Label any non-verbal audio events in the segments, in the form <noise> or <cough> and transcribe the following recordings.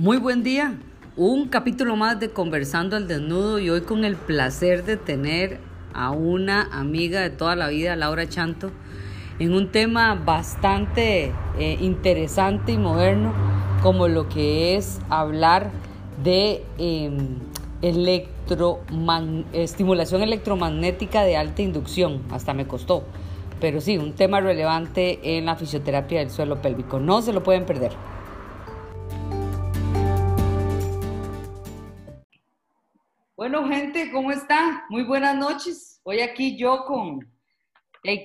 Muy buen día. Un capítulo más de Conversando al Desnudo y hoy con el placer de tener a una amiga de toda la vida, Laura Chanto, en un tema bastante eh, interesante y moderno como lo que es hablar de em, estimulación electromagnética de alta inducción. Hasta me costó. Pero sí, un tema relevante en la fisioterapia del suelo pélvico. No se lo pueden perder. Bueno, gente, ¿cómo está? Muy buenas noches. Hoy aquí yo con,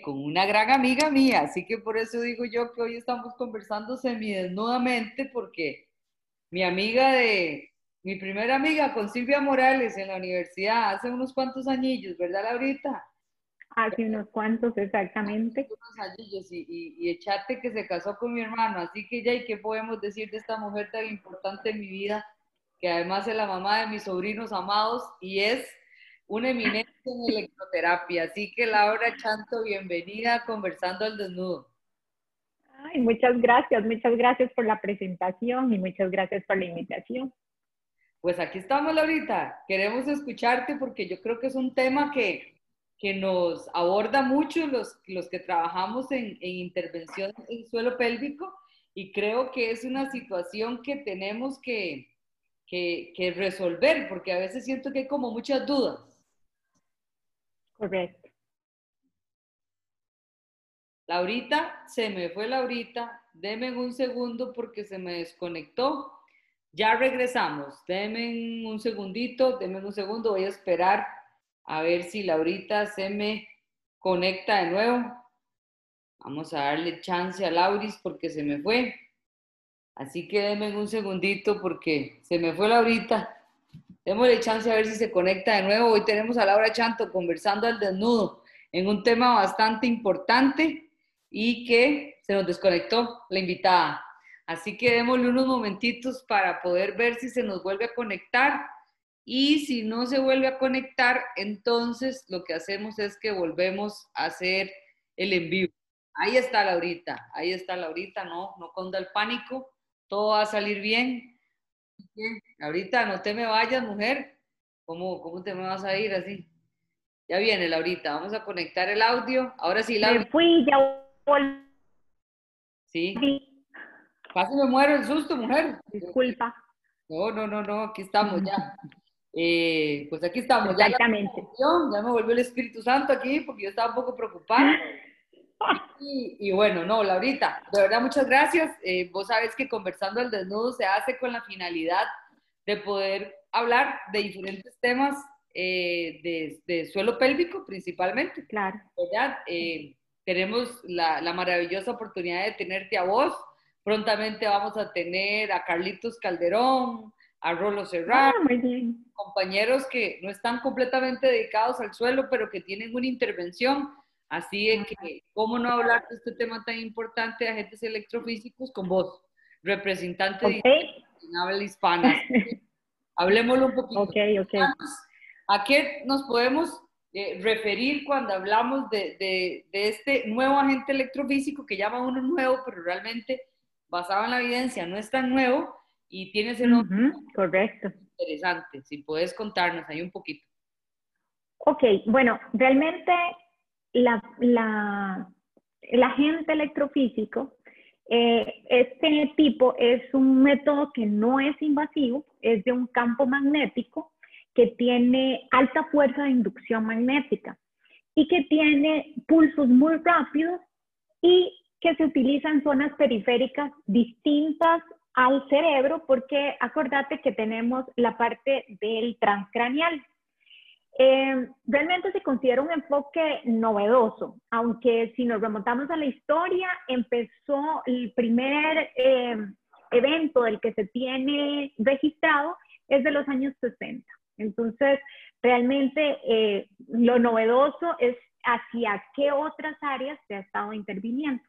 con una gran amiga mía, así que por eso digo yo que hoy estamos conversando semidesnudamente, porque mi amiga de, mi primera amiga con Silvia Morales en la universidad hace unos cuantos añillos, ¿verdad, Laurita? Hace unos cuantos, exactamente. Hace unos añillos y, y, y, echate que se casó con mi hermano, así que ya, ¿y qué podemos decir de esta mujer tan importante en mi vida? Que además es la mamá de mis sobrinos amados y es una eminencia en electroterapia. Así que Laura Chanto, bienvenida a Conversando al Desnudo. Ay, muchas gracias, muchas gracias por la presentación y muchas gracias por la invitación. Pues aquí estamos, Laurita. Queremos escucharte porque yo creo que es un tema que, que nos aborda mucho los, los que trabajamos en, en intervención en suelo pélvico y creo que es una situación que tenemos que, que, resolver, porque a veces siento que hay como muchas dudas. Correcto. Laurita, se me fue Laurita, deme un segundo porque se me desconectó. Ya regresamos, deme un segundito, deme un segundo, voy a esperar a ver si Laurita se me conecta de nuevo. Vamos a darle chance a Lauris porque se me fue. Así que denme un segundito porque se me fue Laurita. Démosle chance a ver si se conecta de nuevo. Hoy tenemos a Laura Chanto conversando al desnudo en un tema bastante importante y que se nos desconectó la invitada. Así que démosle unos momentitos para poder ver si se nos vuelve a conectar. Y si no se vuelve a conectar, entonces lo que hacemos es que volvemos a hacer el envío. Ahí está Laurita, ahí está Laurita, no, no conda el pánico todo va a salir bien. Ahorita no te me vayas, mujer. ¿Cómo, ¿Cómo te me vas a ir así? Ya viene, Laurita. Vamos a conectar el audio. Ahora sí, Laura. Me fui, ya volví. Sí. Casi me muero el susto, mujer. Disculpa. No, no, no, no. Aquí estamos ya. <laughs> Eh, pues aquí estamos. Exactamente. Ya, ya me volvió el Espíritu Santo aquí porque yo estaba un poco preocupada. Y, bueno, no, Laurita, de verdad muchas gracias. Eh, vos sabes que conversando al desnudo se hace con la finalidad de poder hablar de diferentes temas eh, de, suelo pélvico principalmente. Claro. Eh, tenemos la, maravillosa oportunidad de tenerte a vos. Prontamente vamos a tener a Carlitos Calderón, a Rolo Serrano, ah, compañeros que no están completamente dedicados al suelo, pero que tienen una intervención Así es que, ¿cómo no hablar de este tema tan importante de agentes electrofísicos con vos, representante de habla hispana? <laughs> Hablemoslo un poquito. Okay, okay. ¿A qué nos podemos eh, referir cuando hablamos de, de, de, este nuevo agente electrofísico que llama uno nuevo, pero realmente basado en la evidencia no es tan nuevo y tiene ese nombre correcto. interesante? Si puedes contarnos ahí un poquito. Ok, bueno, realmente la, el agente electrofísico, eh, este tipo es un método que no es invasivo, es de un campo magnético que tiene alta fuerza de inducción magnética y que tiene pulsos muy rápidos y que se utiliza en zonas periféricas distintas al cerebro porque acordate que tenemos la parte del transcranial. Eh, realmente se considera un enfoque novedoso, aunque si nos remontamos a la historia, empezó el primer eh, evento del que se tiene registrado es de los años 60. Entonces, realmente eh, lo novedoso es hacia qué otras áreas se ha estado interviniendo.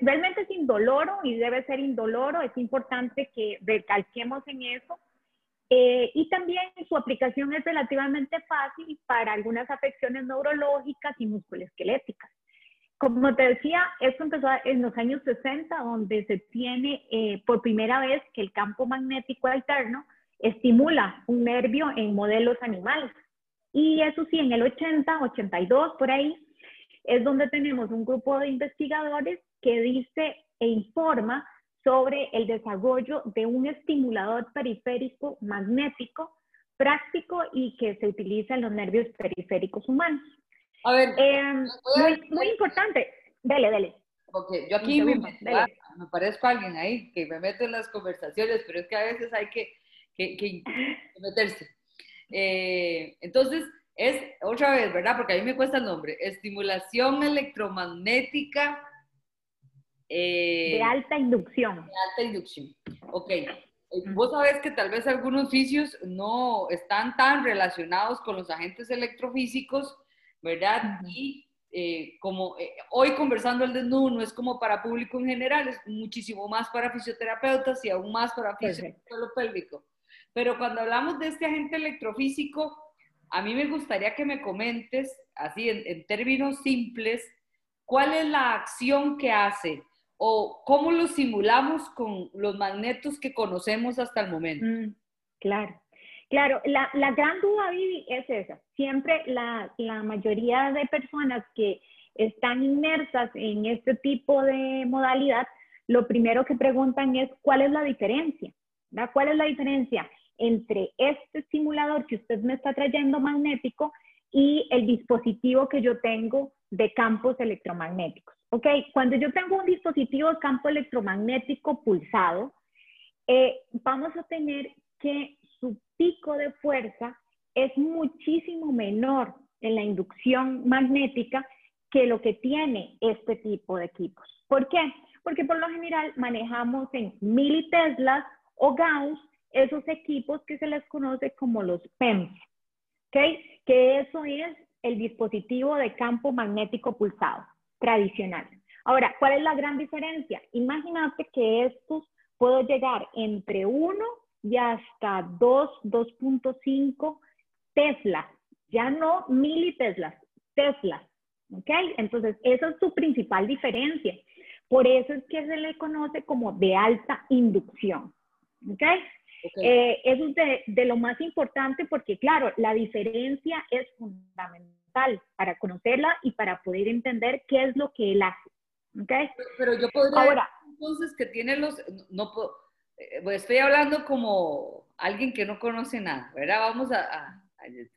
realmente es indoloro y debe ser indoloro, es importante que recalquemos en eso eh, y también su aplicación es relativamente fácil para algunas afecciones neurológicas y musculoesqueléticas. como te decía, esto empezó en los años 60, donde se tiene eh, por primera vez que el campo magnético alterno estimula un nervio en modelos animales. Y eso sí, en el 80, 82, por ahí, es donde tenemos un grupo de investigadores que dice e informa sobre el desarrollo de un estimulador periférico magnético práctico y que se utiliza en los nervios periféricos humanos. A ver, eh, muy, importante. Dele, dele. Ok, yo aquí me, me, parezco a alguien ahí que me meto en las conversaciones, pero es que a veces hay que, <laughs> que, meterse. Eh, entonces, es otra vez, ¿verdad? Porque a mí me cuesta el nombre, estimulación electromagnética. Eh, de alta inducción. De alta inducción. Ok. Eh, vos sabés que tal vez algunos fisios no están tan relacionados con los agentes electrofísicos, ¿verdad? Y eh, como hoy conversando el desnudo no es como para público en general, es muchísimo más para fisioterapeutas y aún más para fisioterapeuta pélvico. Pero cuando hablamos de este agente electrofísico, a mí me gustaría que me comentes, así en, términos simples, cuál es la acción que hace o cómo lo simulamos con los magnetos que conocemos hasta el momento. Mm, claro, claro. La, gran duda, Vivi, es esa. Siempre la, mayoría de personas que están inmersas en este tipo de modalidad, lo primero que preguntan es cuál es la diferencia. ¿Cuál es la diferencia entre este simulador que usted me está trayendo magnético y el dispositivo que yo tengo de campos electromagnéticos. ¿Ok? Cuando yo tengo un dispositivo de campo electromagnético pulsado, eh, vamos a tener que su pico de fuerza es muchísimo menor en la inducción magnética que lo que tiene este tipo de equipos. ¿Por qué? Porque por lo general manejamos en militeslas o Gauss esos equipos que se les conoce como los PEMS, ¿ok? Que eso es el dispositivo de campo magnético pulsado tradicional. Ahora, ¿cuál es la gran diferencia? Imagínate que estos puedo llegar entre 1 y hasta 2, 2.5 Tesla, ya no militeslas, Tesla, ¿ok? Entonces, esa es su principal diferencia. Por eso es que se le conoce como de alta inducción, ¿ok? Eh, eso es de, lo más importante porque, claro, la diferencia es fundamental para conocerla y para poder entender qué es lo que él hace. ¿okay? Pero, yo podría Ahora, entonces que tiene los, no, eh, pues estoy hablando como alguien que no conoce nada, ¿verdad? Vamos a,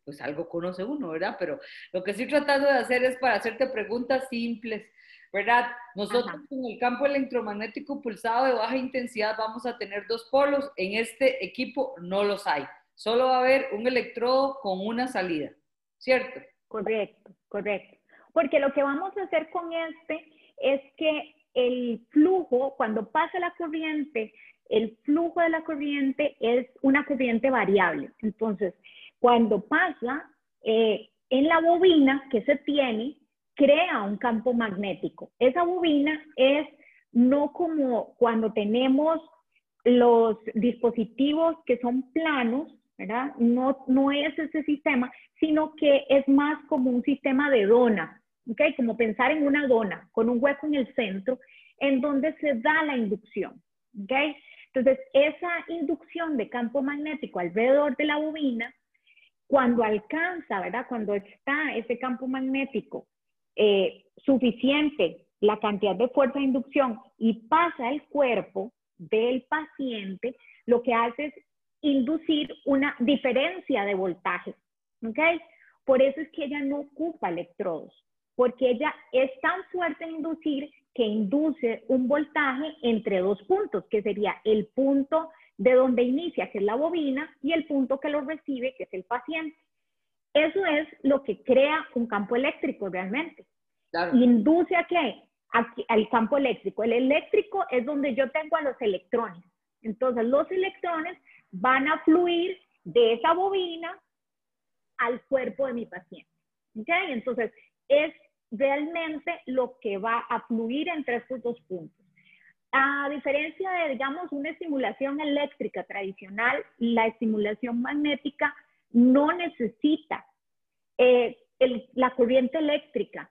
pues algo conoce uno, ¿verdad? Pero lo que estoy tratando de hacer es para hacerte preguntas simples ¿verdad? Nosotros con el campo electromagnético pulsado de baja intensidad vamos a tener dos polos. En este equipo no los hay. Solo va a haber un electrodo con una salida, ¿cierto? Correcto, correcto. Porque lo que vamos a hacer con este es que el flujo, cuando pasa la corriente, el flujo de la corriente es una corriente variable. Entonces, cuando pasa eh, en la bobina que se tiene, crea un campo magnético. Esa bobina es no como cuando tenemos los dispositivos que son planos, ¿verdad? No, no es ese sistema, sino que es más como un sistema de dona, ¿ok? Como pensar en una dona con un hueco en el centro en donde se da la inducción, ¿ok? Entonces, esa inducción de campo magnético alrededor de la bobina, cuando alcanza, ¿verdad? Cuando está ese campo magnético eh, suficiente la cantidad de fuerza de inducción y pasa al cuerpo del paciente, lo que hace es inducir una diferencia de voltaje. ¿Ok? Por eso es que ella no ocupa electrodos, porque ella es tan fuerte en inducir que induce un voltaje entre dos puntos, que sería el punto de donde inicia, que es la bobina, y el punto que lo recibe, que es el paciente. Eso es lo que crea un campo eléctrico realmente. ¿Induce a qué? al campo eléctrico. El eléctrico es donde yo tengo a los electrones. Entonces, los electrones van a fluir de esa bobina al cuerpo de mi paciente. ¿Okay? Entonces, es realmente lo que va a fluir entre estos dos puntos. A diferencia de, digamos, una estimulación eléctrica tradicional, la estimulación magnética no necesita eh, la corriente eléctrica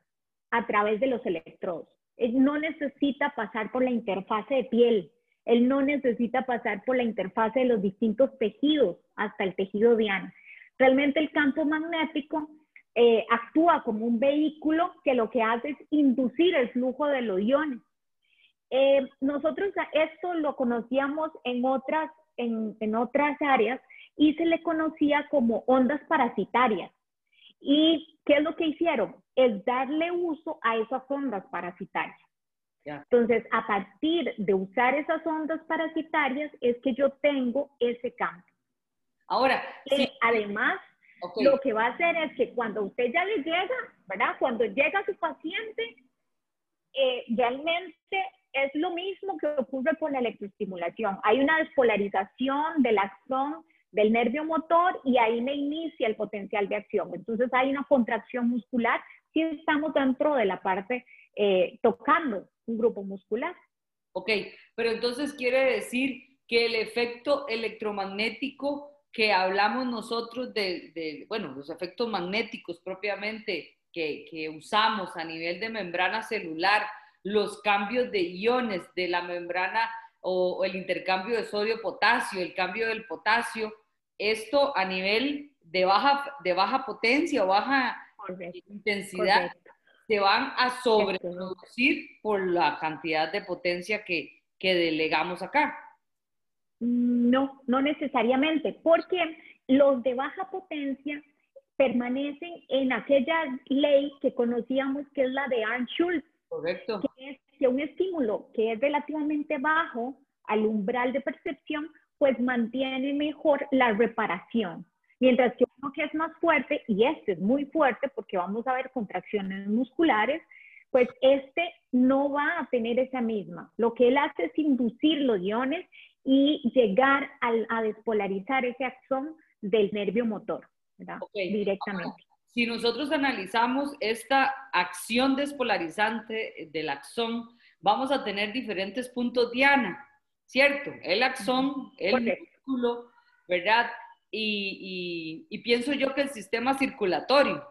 a través de los electrodos. Él no necesita pasar por la interfase de piel, él no necesita pasar por la interfase de los distintos tejidos hasta el tejido diana. Realmente el campo magnético eh, actúa como un vehículo que lo que hace es inducir el flujo de los iones. Eh, nosotros esto lo conocíamos en otras, en, en otras áreas y se le conocía como ondas parasitarias. ¿Y qué es lo que hicieron? Es darle uso a esas ondas parasitarias. Entonces, a partir de usar esas ondas parasitarias es que yo tengo ese campo. Ahora, además, lo que va a hacer es que cuando usted ya le llega, ¿verdad? Cuando llega su paciente, eh, realmente es lo mismo que ocurre con la electroestimulación. Hay una despolarización del axón del nervio motor y ahí me inicia el potencial de acción. Entonces hay una contracción muscular si estamos dentro de la parte eh, tocando un grupo muscular. Ok, pero entonces quiere decir que el efecto electromagnético que hablamos nosotros de, bueno, los efectos magnéticos propiamente que, que, usamos a nivel de membrana celular, los cambios de iones de la membrana o, el intercambio de sodio-potasio, el cambio del potasio, esto a nivel de baja, de baja potencia o baja intensidad, se van a sobreproducir por la cantidad de potencia que, que delegamos acá. No, no necesariamente, porque los de baja potencia permanecen en aquella ley que conocíamos que es la de Arndt-Schultz. Correcto. Que es que un estímulo que es relativamente bajo al umbral de percepción, pues mantiene mejor la reparación. Mientras que uno que es más fuerte, y este es muy fuerte porque vamos a ver contracciones musculares, pues este no va a tener esa misma. Lo que él hace es inducir los iones y llegar a despolarizar ese axón del nervio motor, ¿verdad? Directamente. si nosotros analizamos esta acción despolarizante del axón, vamos a tener diferentes puntos diana, ¿cierto? El axón, el músculo, ¿verdad? Y, y, pienso yo que el sistema circulatorio,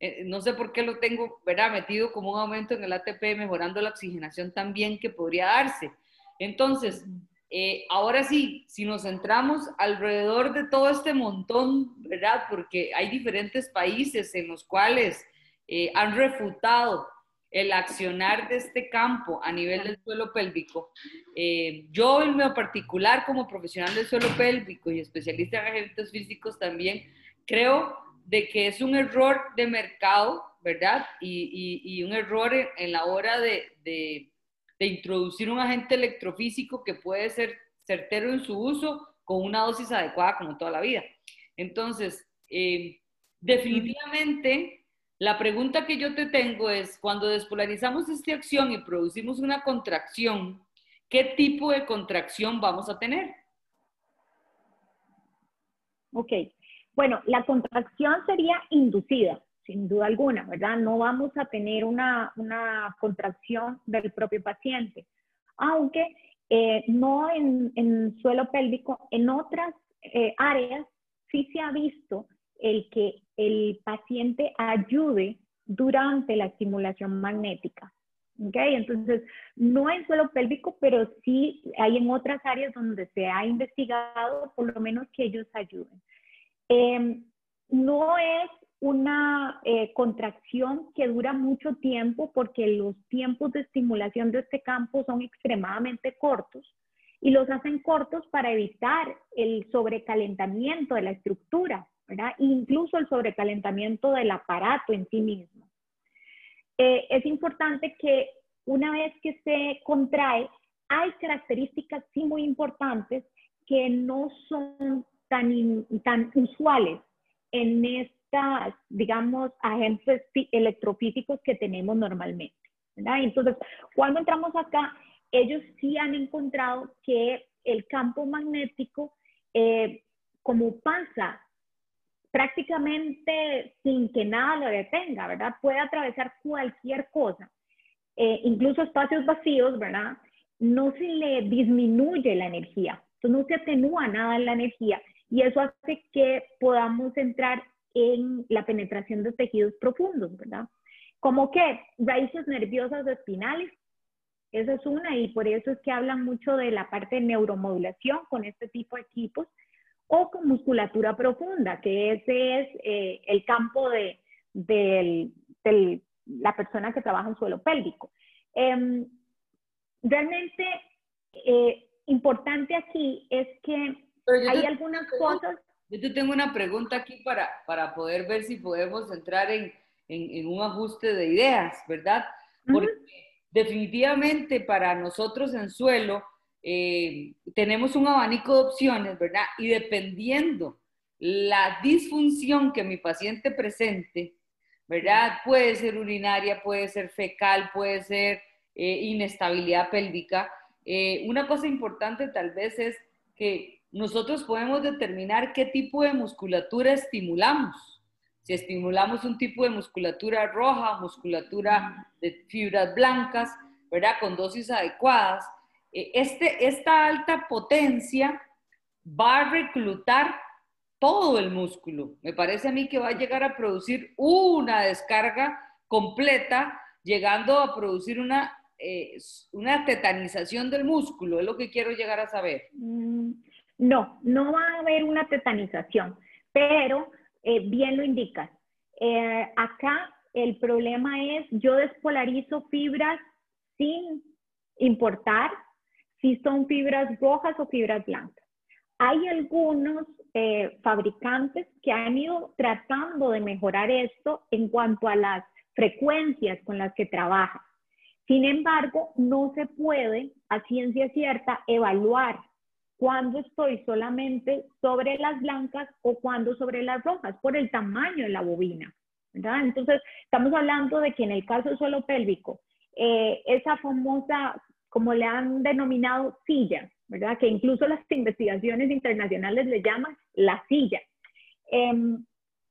eh, no sé por qué lo tengo, ¿verdad? Metido como un aumento en el ATP, mejorando la oxigenación también que podría darse. Entonces, eh, ahora sí, si nos centramos alrededor de todo este montón, ¿verdad? Porque hay diferentes países en los cuales eh, han refutado el accionar de este campo a nivel del suelo pélvico. Eh, yo en lo particular, como profesional del suelo pélvico y especialista en agentes físicos también, creo de que es un error de mercado, ¿verdad? Y, un error en, la hora de de introducir un agente electrofísico que puede ser certero en su uso con una dosis adecuada como toda la vida. Entonces, eh, definitivamente, la pregunta que yo te tengo es, cuando despolarizamos esta acción y producimos una contracción, ¿qué tipo de contracción vamos a tener? Ok, bueno, la contracción sería inducida sin duda alguna, ¿verdad? No vamos a tener una, contracción del propio paciente, aunque eh, no en, suelo pélvico, en otras eh, áreas sí se ha visto el que el paciente ayude durante la estimulación magnética. ¿okay? Entonces, no en suelo pélvico, pero sí hay en otras áreas donde se ha investigado, por lo menos que ellos ayuden. Em, no es una eh, contracción que dura mucho tiempo porque los tiempos de estimulación de este campo son extremadamente cortos y los hacen cortos para evitar el sobrecalentamiento de la estructura, ¿verdad? incluso el sobrecalentamiento del aparato en sí mismo. Eh, es importante que una vez que se contrae, hay características sí muy importantes que no son tan, tan usuales en este digamos, agentes electrofísicos que tenemos normalmente. Entonces, cuando entramos acá, ellos sí han encontrado que el campo magnético, eh, como pasa prácticamente sin que nada lo detenga, ¿verdad? Puede atravesar cualquier cosa, eh, incluso espacios vacíos, ¿verdad? No se le disminuye la energía, entonces no se atenúa nada la energía y eso hace que podamos entrar en la penetración de tejidos profundos, ¿verdad? como que raíces nerviosas espinales, esa es una y por eso es que hablan mucho de la parte de neuromodulación con este tipo de equipos o con musculatura profunda, que ese es eh, el campo de, la persona que trabaja en suelo pélvico. Em, realmente eh, importante aquí es que hay algunas cosas... Yo te tengo una pregunta aquí para, para poder ver si podemos entrar en, en, un ajuste de ideas, ¿verdad? Porque definitivamente para nosotros en suelo eh, tenemos un abanico de opciones, ¿verdad? Y dependiendo la disfunción que mi paciente presente, ¿verdad? Puede ser urinaria, puede ser fecal, puede ser eh, inestabilidad pélvica. Eh, una cosa importante tal vez es que nosotros podemos determinar qué tipo de musculatura estimulamos. Si estimulamos un tipo de musculatura roja, musculatura de fibras blancas, ¿verdad? Con dosis adecuadas, este, esta alta potencia va a reclutar todo el músculo. Me parece a mí que va a llegar a producir una descarga completa, llegando a producir una, eh, una tetanización del músculo, es lo que quiero llegar a saber. Mm, no, no va a haber una tetanización, pero eh, bien lo indicas. Eh, acá el problema es, yo despolarizo fibras sin importar si son fibras rojas o fibras blancas. Hay algunos eh, fabricantes que han ido tratando de mejorar esto en cuanto a las frecuencias con las que trabajan. Sin embargo, no se puede a ciencia cierta evaluar cuando estoy solamente sobre las blancas o cuando sobre las rojas, por el tamaño de la bobina. ¿verdad? Entonces, estamos hablando de que en el caso del suelo pélvico, eh, esa famosa, como le han denominado, silla, ¿verdad? Que incluso las investigaciones internacionales le llaman la silla. Em,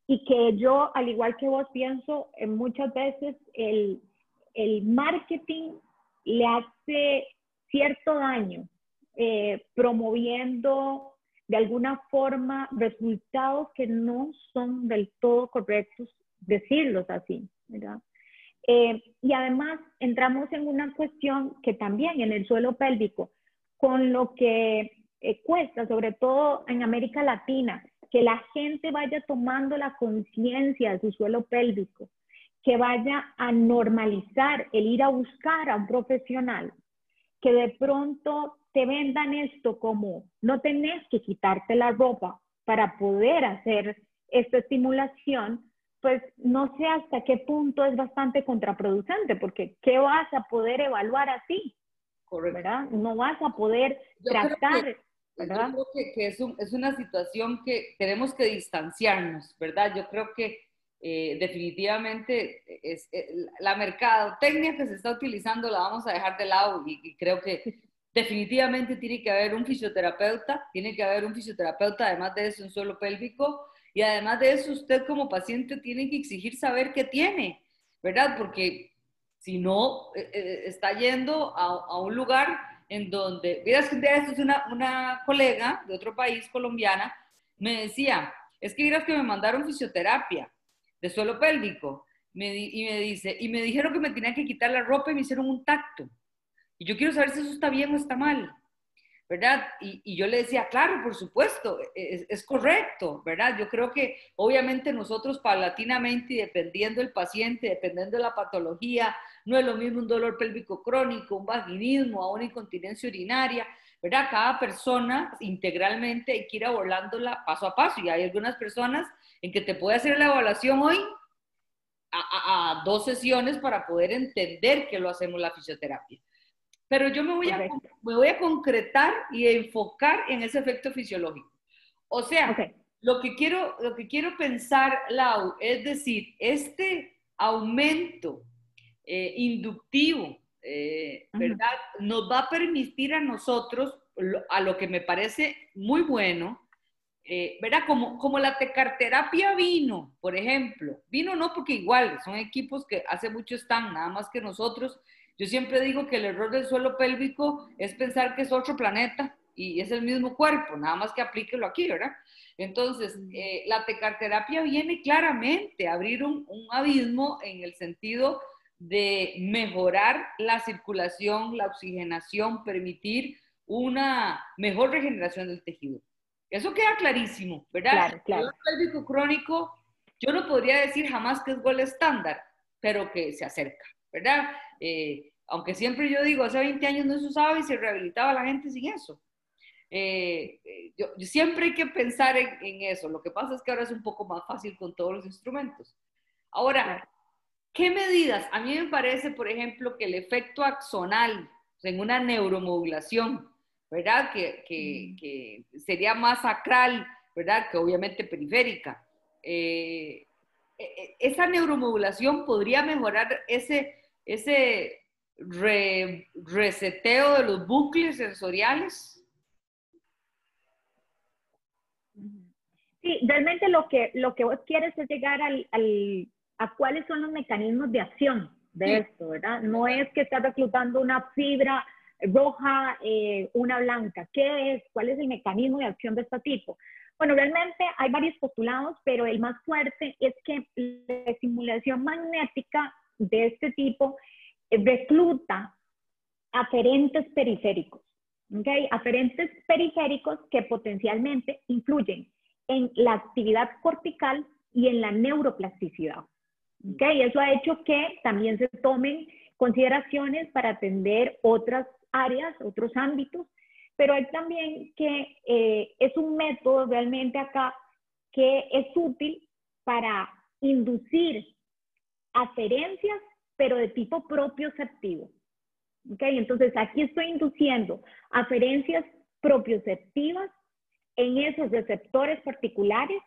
y que yo, al igual que vos, pienso en muchas veces el, el marketing le hace cierto daño eh, promoviendo de alguna forma resultados que no son del todo correctos, decirlos así, ¿verdad? Eh, y además entramos en una cuestión que también en el suelo pélvico, con lo que eh, cuesta, sobre todo en América Latina, que la gente vaya tomando la conciencia de su suelo pélvico, que vaya a normalizar el ir a buscar a un profesional, que de pronto te vendan esto como no tenés que quitarte la ropa para poder hacer esta estimulación, pues no sé hasta qué punto es bastante contraproducente, porque ¿qué vas a poder evaluar así? ¿Verdad? No vas a poder tratar. ¿verdad? Yo creo que, es, es, una situación que tenemos que distanciarnos, ¿verdad? Yo creo que eh, definitivamente es, eh, la mercadotecnia que se está utilizando la vamos a dejar de lado y, y creo que definitivamente tiene que haber un fisioterapeuta, tiene que haber un fisioterapeuta, además de eso, un suelo pélvico, y además de eso, usted como paciente tiene que exigir saber qué tiene, ¿verdad? Porque si no, eh, eh, está yendo a, un lugar en donde, miras que esto es una, una colega de otro país, colombiana, me decía, es que miras que me mandaron fisioterapia de suelo pélvico, y me dice, y me dijeron que me tenían que quitar la ropa y me hicieron un tacto. Y yo quiero saber si eso está bien o está mal, ¿verdad? Y, yo le decía, claro, por supuesto, es, es, correcto, ¿verdad? Yo creo que obviamente nosotros paulatinamente y dependiendo del paciente, dependiendo de la patología, no es lo mismo un dolor pélvico crónico, un vaginismo, a una incontinencia urinaria, ¿verdad? Cada persona integralmente hay que ir abordándola paso a paso y hay algunas personas en que te puede hacer la evaluación hoy a, a dos sesiones para poder entender que lo hacemos la fisioterapia. Pero yo me voy, a, me voy a concretar y enfocar en ese efecto fisiológico. O sea, lo, que quiero, lo que quiero pensar, Lau, es decir, este aumento eh, inductivo, eh, ¿verdad? Nos va a permitir a nosotros, a lo que me parece muy bueno, eh, ¿verdad? Como, como la tecarterapia vino, por ejemplo. Vino no porque igual, son equipos que hace mucho están, nada más que nosotros yo siempre digo que el error del suelo pélvico es pensar que es otro planeta y es el mismo cuerpo, nada más que aplíquelo aquí, ¿verdad? Entonces, eh, la tecarterapia viene claramente a abrir un, un abismo en el sentido de mejorar la circulación, la oxigenación, permitir una mejor regeneración del tejido. Eso queda clarísimo, ¿verdad? Claro, El crónico, yo no podría decir jamás que es gol estándar, pero que se acerca, ¿verdad? Eh, aunque siempre yo digo, hace 20 años no se usaba y se rehabilitaba la gente sin eso. Eh, eh, yo, siempre hay que pensar en, eso. Lo que pasa es que ahora es un poco más fácil con todos los instrumentos. Ahora, ¿qué medidas? A mí me parece, por ejemplo, que el efecto axonal en una neuromodulación, ¿verdad? Que, que, sería más sacral, ¿verdad? Que obviamente periférica. Eh, esa neuromodulación podría mejorar ese, ese reseteo de los bucles sensoriales? Sí, realmente lo que, lo que vos quieres es llegar al, al, a cuáles son los mecanismos de acción de esto, ¿verdad? No es que estás reclutando una fibra roja, eh, una blanca. ¿Qué es? ¿Cuál es el mecanismo de acción de este tipo? Bueno, realmente hay varios postulados, pero el más fuerte es que la estimulación magnética de este tipo recluta aferentes periféricos, ¿ok? Aferentes periféricos que potencialmente influyen en la actividad cortical y en la neuroplasticidad, ¿ok? Eso ha hecho que también se tomen consideraciones para atender otras áreas, otros ámbitos, pero hay también que eh, es un método realmente acá que es útil para inducir aferencias pero de tipo propioceptivo. ¿Ok? Entonces aquí estoy induciendo aferencias propioceptivas en esos receptores particulares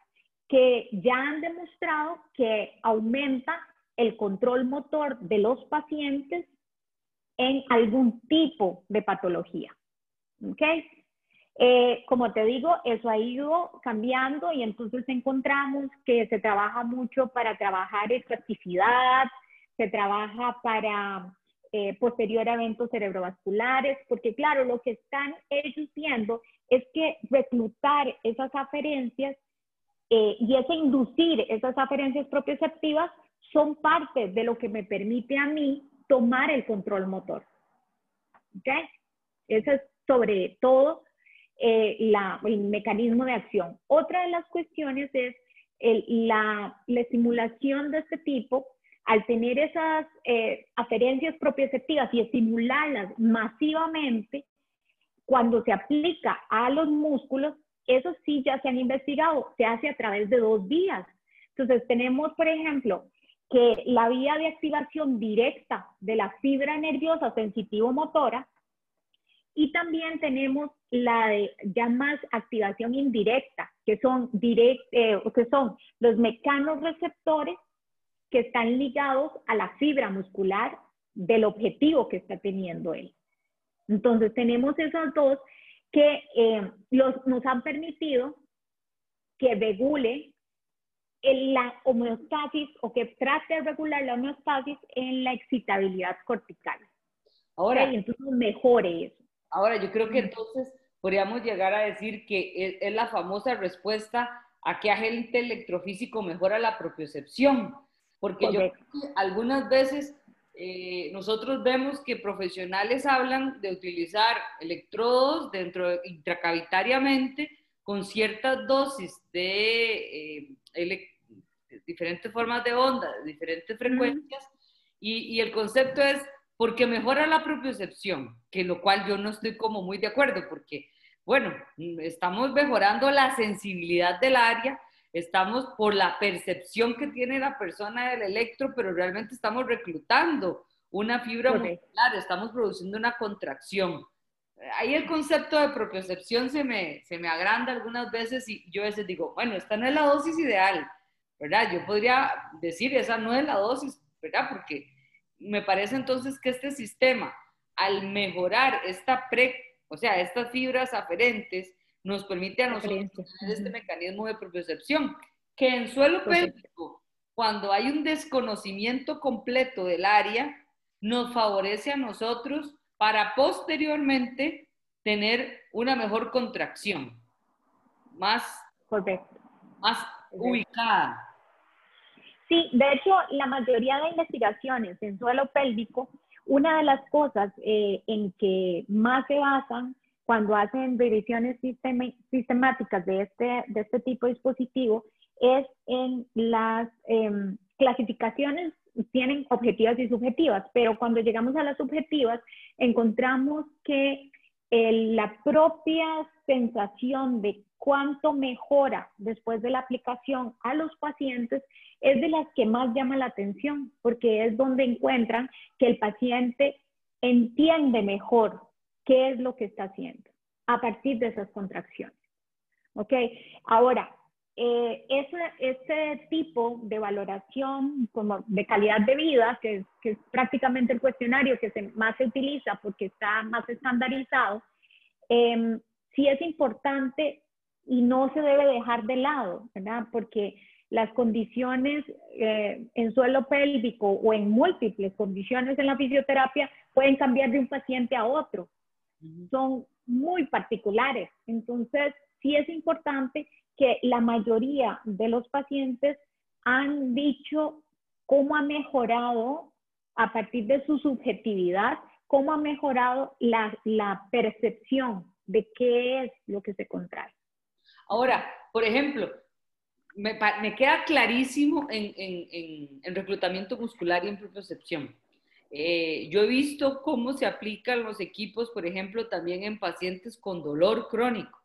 que ya han demostrado que aumenta el control motor de los pacientes en algún tipo de patología. ¿Ok? Eh, como te digo, eso ha ido cambiando y entonces encontramos que se trabaja mucho para trabajar expresividad, se trabaja para eh, posterior a eventos cerebrovasculares, porque claro, lo que están ellos viendo es que reclutar esas aferencias eh, y ese inducir esas aferencias propioceptivas son parte de lo que me permite a mí tomar el control motor. ¿Ok? Eso es sobre todo eh, la, el mecanismo de acción. Otra de las cuestiones es la, la estimulación de este tipo al tener esas eh, aferencias propioceptivas y estimularlas masivamente, cuando se aplica a los músculos, eso sí ya se han investigado, se hace a través de dos vías. Entonces tenemos, por ejemplo, que la vía de activación directa de la fibra nerviosa sensitivo-motora y también tenemos la de ya más activación indirecta, que son, direct, eh, que son los mecanorreceptores que están ligados a la fibra muscular del objetivo que está teniendo él. Entonces tenemos esos dos que eh, los, nos han permitido que regule la homeostasis o que trate de regular la homeostasis en la excitabilidad cortical. Ahora, entonces mejore eso. Ahora, yo creo que entonces podríamos llegar a decir que es, la famosa respuesta a que agente electrofísico mejora la propiocepción. Porque yo algunas veces eh, nosotros vemos que profesionales hablan de utilizar electrodos dentro intracavitariamente con ciertas dosis de eh, diferentes formas de onda, de diferentes frecuencias, y, y, el concepto es porque mejora la propiocepción, que lo cual yo no estoy como muy de acuerdo, porque, bueno, estamos mejorando la sensibilidad del área, estamos por la percepción que tiene la persona del electro, pero realmente estamos reclutando una fibra muscular, estamos produciendo una contracción. Ahí el concepto de propiocepción se me, se me agranda algunas veces y yo a veces digo, bueno, esta no es la dosis ideal, ¿verdad? Yo podría decir, esa no es la dosis, ¿verdad? Porque me parece entonces que este sistema, al mejorar esta pre, o sea, estas fibras aferentes, nos permite a nosotros tener este mecanismo de propiocepción, que en suelo pélvico, cuando hay un desconocimiento completo del área, nos favorece a nosotros para posteriormente tener una mejor contracción, más, más ubicada. Sí, de hecho, la mayoría de investigaciones en suelo pélvico, una de las cosas eh, en que más se basan cuando hacen revisiones sistemáticas de este, de este tipo de dispositivo es en las em, clasificaciones, tienen objetivas y subjetivas, pero cuando llegamos a las subjetivas encontramos que la propia sensación de cuánto mejora después de la aplicación a los pacientes es de las que más llama la atención, porque es donde encuentran que el paciente entiende mejor qué es lo que está haciendo a partir de esas contracciones. ¿Ok? Ahora, eh, ese, tipo de valoración como de calidad de vida, que, es prácticamente el cuestionario que se, más se utiliza porque está más estandarizado, eh, sí es importante y no se debe dejar de lado, ¿verdad? Porque las condiciones eh, en suelo pélvico o en múltiples condiciones en la fisioterapia pueden cambiar de un paciente a otro. Son muy particulares. Entonces, sí es importante que la mayoría de los pacientes han dicho cómo ha mejorado a partir de su subjetividad, cómo ha mejorado la, percepción de qué es lo que se contrae. Ahora, por ejemplo, me, queda clarísimo en, reclutamiento muscular y en propiocepción. Eh, yo he visto cómo se aplican los equipos, por ejemplo, también en pacientes con dolor crónico.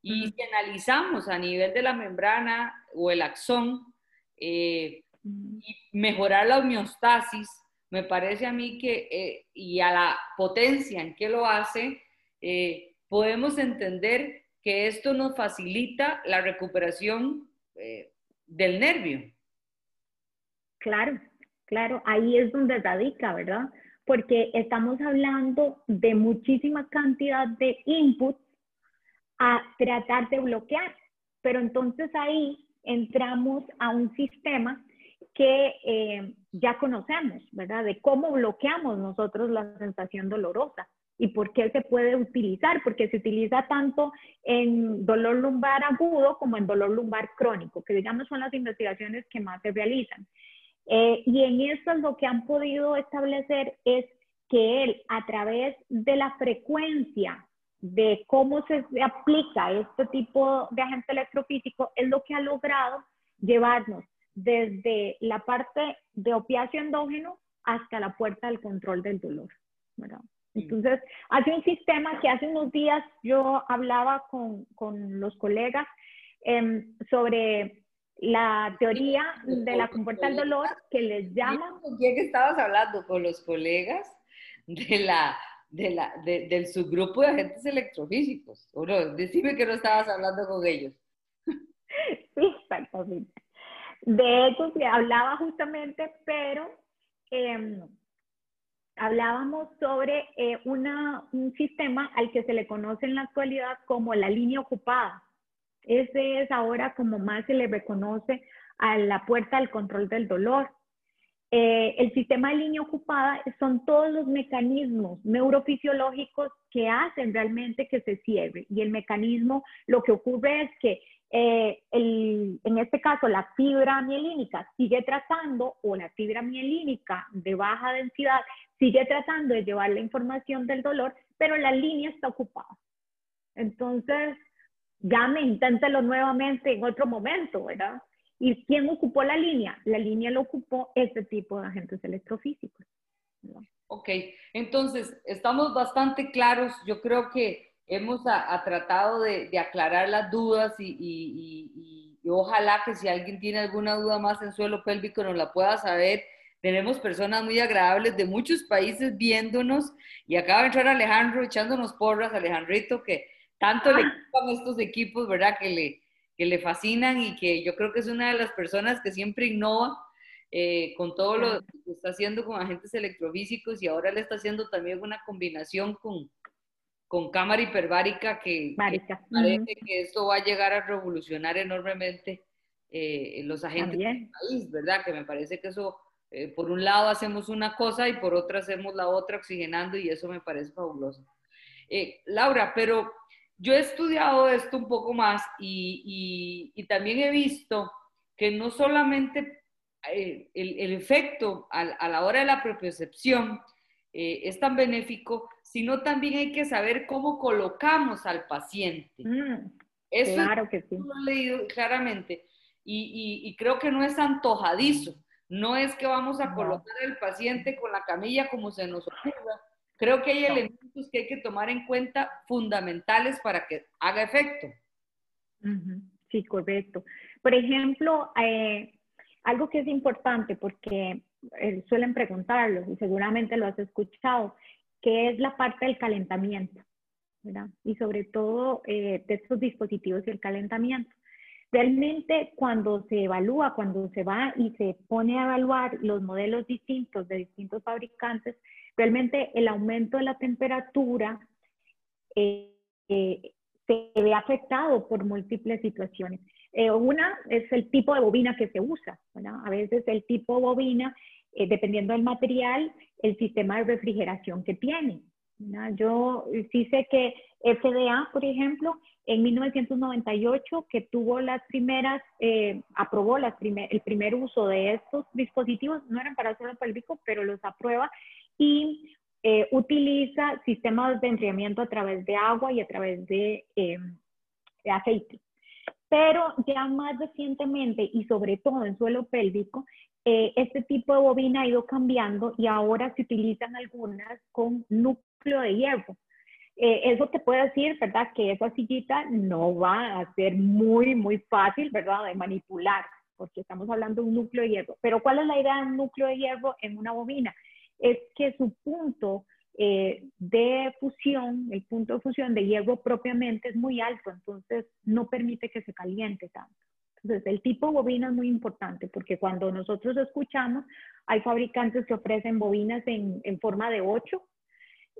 Y si analizamos a nivel de la membrana o el axón eh, y mejorar la homeostasis, me parece a mí que, eh, y a la potencia en que lo hace, eh, podemos entender que esto nos facilita la recuperación del nervio. Claro, claro, ahí es donde radica, ¿verdad? Porque estamos hablando de muchísima cantidad de inputs a tratar de bloquear. Pero entonces ahí entramos a un sistema que eh, ya conocemos, ¿verdad? De cómo bloqueamos nosotros la sensación dolorosa y por qué se puede utilizar, porque se utiliza tanto en dolor lumbar agudo como en dolor lumbar crónico, que digamos son las investigaciones que más se realizan. Eh, y en eso lo que han podido establecer es que él, a través de la frecuencia de cómo se aplica este tipo de agente electrofísico es lo que ha logrado llevarnos desde la parte de opiáceo endógeno hasta la puerta del control del dolor. Entonces, hace un sistema que hace unos días yo hablaba con, con los colegas em, sobre la teoría de la compuerta del dolor que les llama... ¿Con quién estabas hablando? ¿Con los colegas de la de la, del subgrupo de agentes electrofísicos. ¿O no? Decime que no estabas hablando con ellos. <laughs> Sí, exactamente. De hecho, se hablaba justamente, pero em, hablábamos sobre eh, una, un sistema al que se le conoce en la actualidad como la línea ocupada. Ese es ahora como más se le reconoce a la puerta del control del dolor. Eh, el sistema de línea ocupada son todos los mecanismos neurofisiológicos que hacen realmente que se cierre. Y el mecanismo, lo que ocurre es que eh, en este caso la fibra mielínica sigue tratando, o la fibra mielínica de baja densidad sigue tratando de llevar la información del dolor, pero la línea está ocupada. Entonces, llame, inténtelo nuevamente en otro momento, ¿verdad? ¿Y quién ocupó la línea? La línea lo ocupó este tipo de agentes electrofísicos. Ok, entonces estamos bastante claros. Yo creo que hemos tratado de, aclarar las dudas y, ojalá que si alguien tiene alguna duda más en suelo pélvico nos la pueda saber. Tenemos personas muy agradables de muchos países viéndonos y acaba de entrar Alejandro echándonos porras, Alejandrito, que tanto le gustan estos equipos, ¿verdad? Que le, que le fascinan y que yo creo que es una de las personas que siempre innova eh, con todo lo que está haciendo con agentes electrofísicos y ahora le está haciendo también una combinación con, con cámara hiperbárica que, que parece que esto va a llegar a revolucionar enormemente eh, los agentes del país, ¿verdad? Que me parece que eso, eh, por un lado hacemos una cosa y por otra hacemos la otra oxigenando y eso me parece fabuloso. Eh, Laura, pero yo he estudiado esto un poco más y, también he visto que no solamente eh, el, efecto a, la hora de la propiocepción eh, es tan benéfico, sino también hay que saber cómo colocamos al paciente. Mm, Eso claro que sí. lo he leído claramente y, creo que no es antojadizo. No es que vamos a colocar al paciente con la camilla como se nos ocurra, Creo que hay elementos que hay que tomar en cuenta fundamentales para que haga efecto. Sí, correcto. Por ejemplo, eh, algo que es importante porque eh, suelen preguntarlo y seguramente lo has escuchado, que es la parte del calentamiento, ¿verdad? Y sobre todo eh, de estos dispositivos y el calentamiento. Realmente cuando se evalúa, cuando se va y se pone a evaluar los modelos distintos de distintos fabricantes, Realmente el aumento de la temperatura eh, eh, se ve afectado por múltiples situaciones. Eh, una es el tipo de bobina que se usa. A veces el tipo de bobina, dependiendo del material, el sistema de refrigeración que tiene. Yo sí sé que FDA, por ejemplo, en 1998, que tuvo las primeras, aprobó las el primer uso de estos dispositivos, no eran para suelo pélvico, pero los aprueba y eh, utiliza sistemas de enfriamiento a través de agua y a través de, eh, aceite. Pero ya más recientemente y sobre todo en suelo pélvico, eh, este tipo de bobina ha ido cambiando y ahora se utilizan algunas con núcleo de hierro. eso te puede decir, ¿verdad? Que esa sillita no va a ser muy, muy fácil, ¿verdad? De manipular, porque estamos hablando de un núcleo de hierro. Pero ¿cuál es la idea de un núcleo de hierro en una bobina? es que su punto eh, de fusión, el punto de fusión de hierro propiamente es muy alto, entonces no permite que se caliente tanto. Entonces, el tipo de bobina es muy importante porque cuando nosotros escuchamos, hay fabricantes que ofrecen bobinas en, forma de 8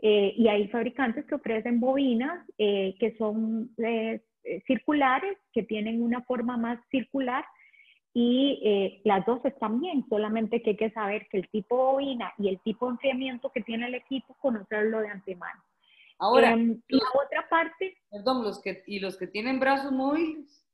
eh, y hay fabricantes que ofrecen bobinas eh, que son circulares, que tienen una forma más circular y eh, las dos están bien, solamente que hay que saber que el tipo de bobina y el tipo de enfriamiento que tiene el equipo, conocerlo de antemano. Ahora, em, la otra parte... Perdón, los que, ¿y los que tienen brazos móviles?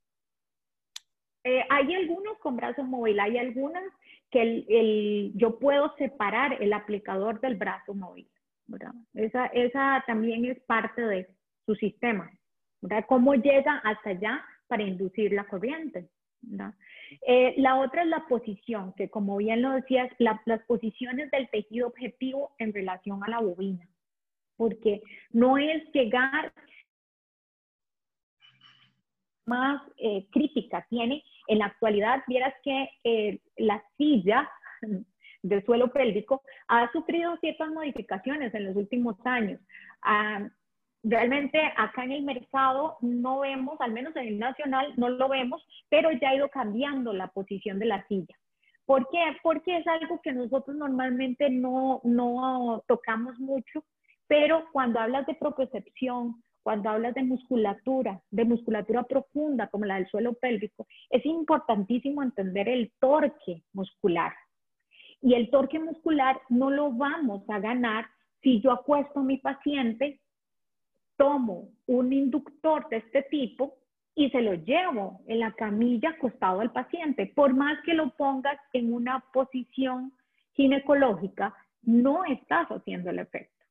Eh, hay algunos con brazos móviles, hay algunas que el, el, yo puedo separar el aplicador del brazo móvil. ¿verdad? Esa, esa también es parte de su sistema. ¿verdad? ¿Cómo llega hasta allá para inducir la corriente? Eh, la otra es la posición, que como bien lo decías, las posiciones del tejido objetivo en relación a la bobina, porque no es llegar más eh, crítica tiene en la actualidad, vieras que eh, la silla <laughs> del suelo pélvico ha sufrido ciertas modificaciones en los últimos años. Ah, Realmente acá en el mercado no vemos, al menos en el nacional no lo vemos, pero ya ha ido cambiando la posición de la silla. ¿Por qué? Porque es algo que nosotros normalmente no, no tocamos mucho, pero cuando hablas de propiocepción, cuando hablas de musculatura, de musculatura profunda como la del suelo pélvico, es importantísimo entender el torque muscular. Y el torque muscular no lo vamos a ganar si yo acuesto a mi paciente tomo un inductor de este tipo y se lo llevo en la camilla acostado al paciente. Por más que lo pongas en una posición ginecológica, no estás haciendo el efecto.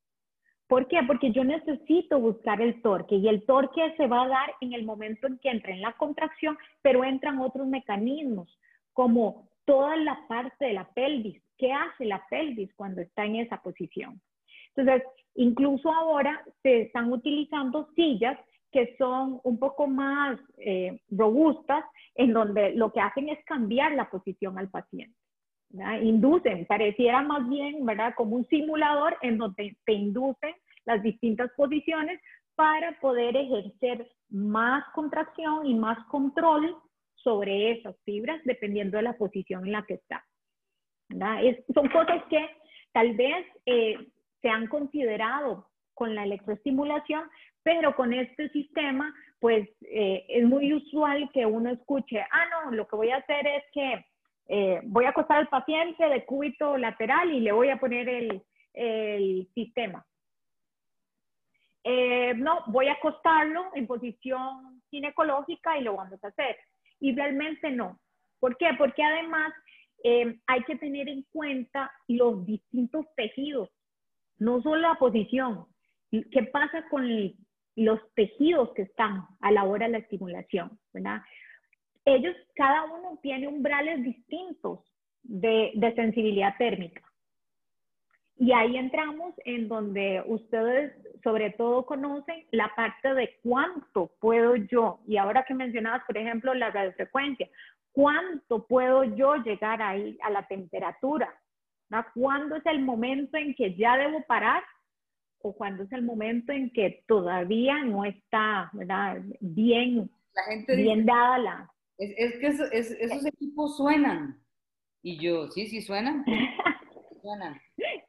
¿Por qué? Porque yo necesito buscar el torque y el torque se va a dar en el momento en que entre en la contracción, pero entran otros mecanismos, como toda la parte de la pelvis. ¿Qué hace la pelvis cuando está en esa posición? Entonces, incluso ahora se están utilizando sillas que son un poco más eh, robustas, en donde lo que hacen es cambiar la posición al paciente. Inducen, pareciera más bien, ¿verdad? Como un simulador en donde te inducen las distintas posiciones para poder ejercer más contracción y más control sobre esas fibras dependiendo de la posición en la que está. son cosas que tal vez eh, se han considerado con la electroestimulación, pero con este sistema, pues eh, es muy usual que uno escuche, ah, no, lo que voy a hacer es que eh, voy a acostar al paciente de cúbito lateral y le voy a poner el, el sistema. eh, no, voy a acostarlo en posición ginecológica y lo vamos a hacer. Y realmente no. ¿Por qué? Porque además hay que tener en cuenta los distintos tejidos, no solo la posición. ¿Qué pasa con los tejidos que están a la hora de la estimulación? ¿verdad? Ellos, cada uno tiene umbrales distintos de, de sensibilidad térmica. Y ahí entramos en donde ustedes sobre todo conocen la parte de cuánto puedo yo, y ahora que mencionabas, por ejemplo, la radiofrecuencia, cuánto puedo yo llegar ahí a la temperatura, ¿cuándo es el momento en que ya debo parar? ¿O cuándo es el momento en que todavía no está bien, la gente bien dada la... Es, que esos equipos suenan. Y yo, sí, sí suenan. <laughs> suenan.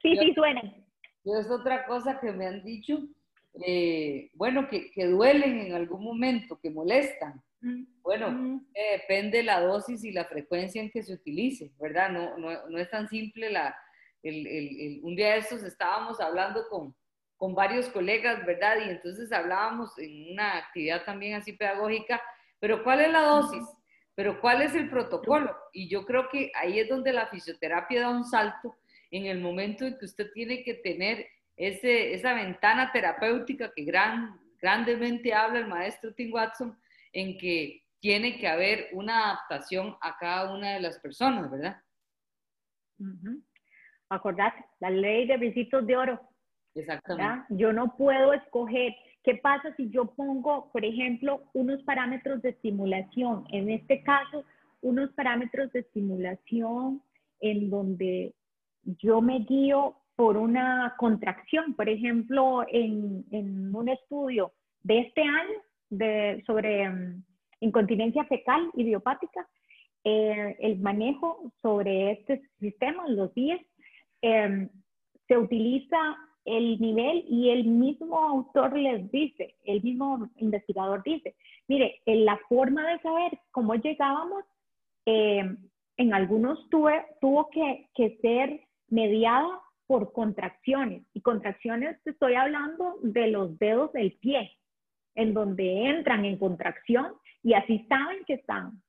Sí, sí suenan. Es otra cosa que me han dicho, eh, bueno, que, que, duelen en algún momento, que molestan. Bueno, eh, depende la dosis y la frecuencia en que se utilice, ¿verdad? No, no, no es tan simple la... El, el, un día de estos estábamos hablando con, con varios colegas, ¿verdad? Y entonces hablábamos en una actividad también así pedagógica, pero ¿cuál es la dosis? Pero ¿cuál es el protocolo? Y yo creo que ahí es donde la fisioterapia da un salto en el momento en que usted tiene que tener ese, esa ventana terapéutica que gran, grandemente habla el maestro Tim Watson, en que tiene que haber una adaptación a cada una de las personas, ¿verdad? Acordate, la ley de visitos de oro. Exactamente. Yo no puedo escoger qué pasa si yo pongo, por ejemplo, unos parámetros de estimulación. En este caso, unos parámetros de estimulación en donde yo me guío por una contracción. Por ejemplo, en, un estudio de este año de, sobre mm, incontinencia fecal idiopática, eh, el manejo sobre este sistema, los 10, em, se utiliza el nivel y el mismo autor les dice, el mismo investigador dice, mire, en la forma de saber cómo llegábamos, em, en algunos tuve, tuvo que, que ser mediada por contracciones. Y contracciones, estoy hablando de los dedos del pie, en donde entran en contracción y así saben que están.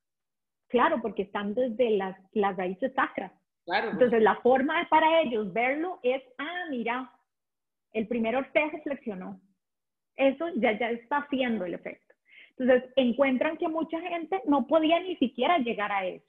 Claro, porque están desde las, las raíces sacras. Claro. Entonces, la forma para ellos verlo es, ah, mira, el primer ortejo flexionó. Eso ya, ya está haciendo el efecto. Entonces, encuentran que mucha gente no podía ni siquiera llegar a eso.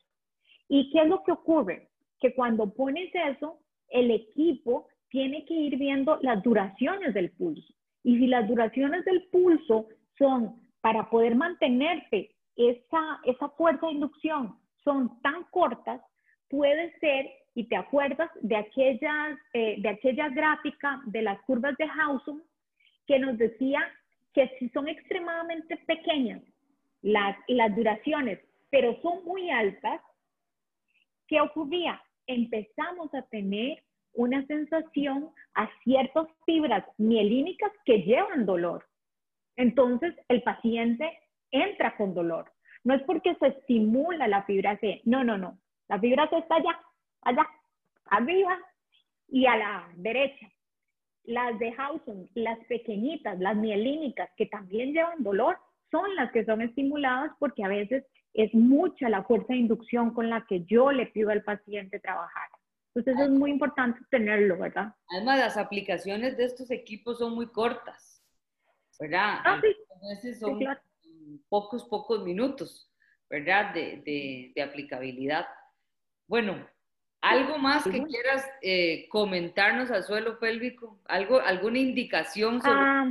¿Y qué es lo que ocurre? Que cuando pones eso, el equipo tiene que ir viendo las duraciones del pulso. Y si las duraciones del pulso son para poder mantenerte esa, esa fuerza de inducción son tan cortas, puede ser, y te acuerdas de, aquellas, eh, de aquella gráfica de las curvas de Haussmann que nos decía que si son extremadamente pequeñas las, las duraciones, pero son muy altas, ¿qué ocurría? empezamos a tener una sensación a ciertas fibras mielínicas que llevan dolor. Entonces, el paciente entra con dolor. No es porque se estimula la fibra C, no, no, no. La fibra C está allá, allá, arriba y a la derecha. Las de Hausen, las pequeñitas, las mielínicas, que también llevan dolor, son las que son estimuladas porque a veces es mucha la fuerza de inducción con la que yo le pido al paciente trabajar. Entonces es muy importante tenerlo, ¿verdad? Además, las aplicaciones de estos equipos son muy cortas, ¿verdad? Ah, sí. A veces son pocos, pocos minutos, ¿verdad? De, de, aplicabilidad. Bueno, ¿algo más que quieras eh, comentarnos al suelo pélvico? ¿Algo, ¿Alguna indicación sobre... Ah,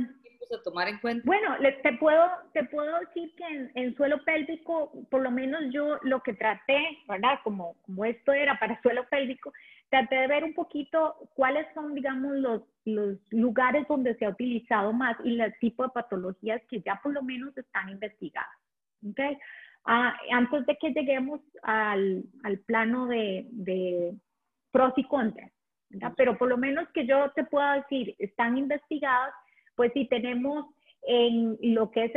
a tomar en cuenta? Bueno, te puedo, te puedo decir que en, suelo pélvico, por lo menos yo lo que traté, ¿verdad? Como, como esto era para suelo pélvico, traté de ver un poquito cuáles son, digamos, los, los lugares donde se ha utilizado más y el tipo de patologías que ya por lo menos están investigadas. ¿okay? Ah, antes de que lleguemos al, al plano de, de, pros y contras, pero por lo menos que yo te pueda decir, están investigadas pues si tenemos en lo que es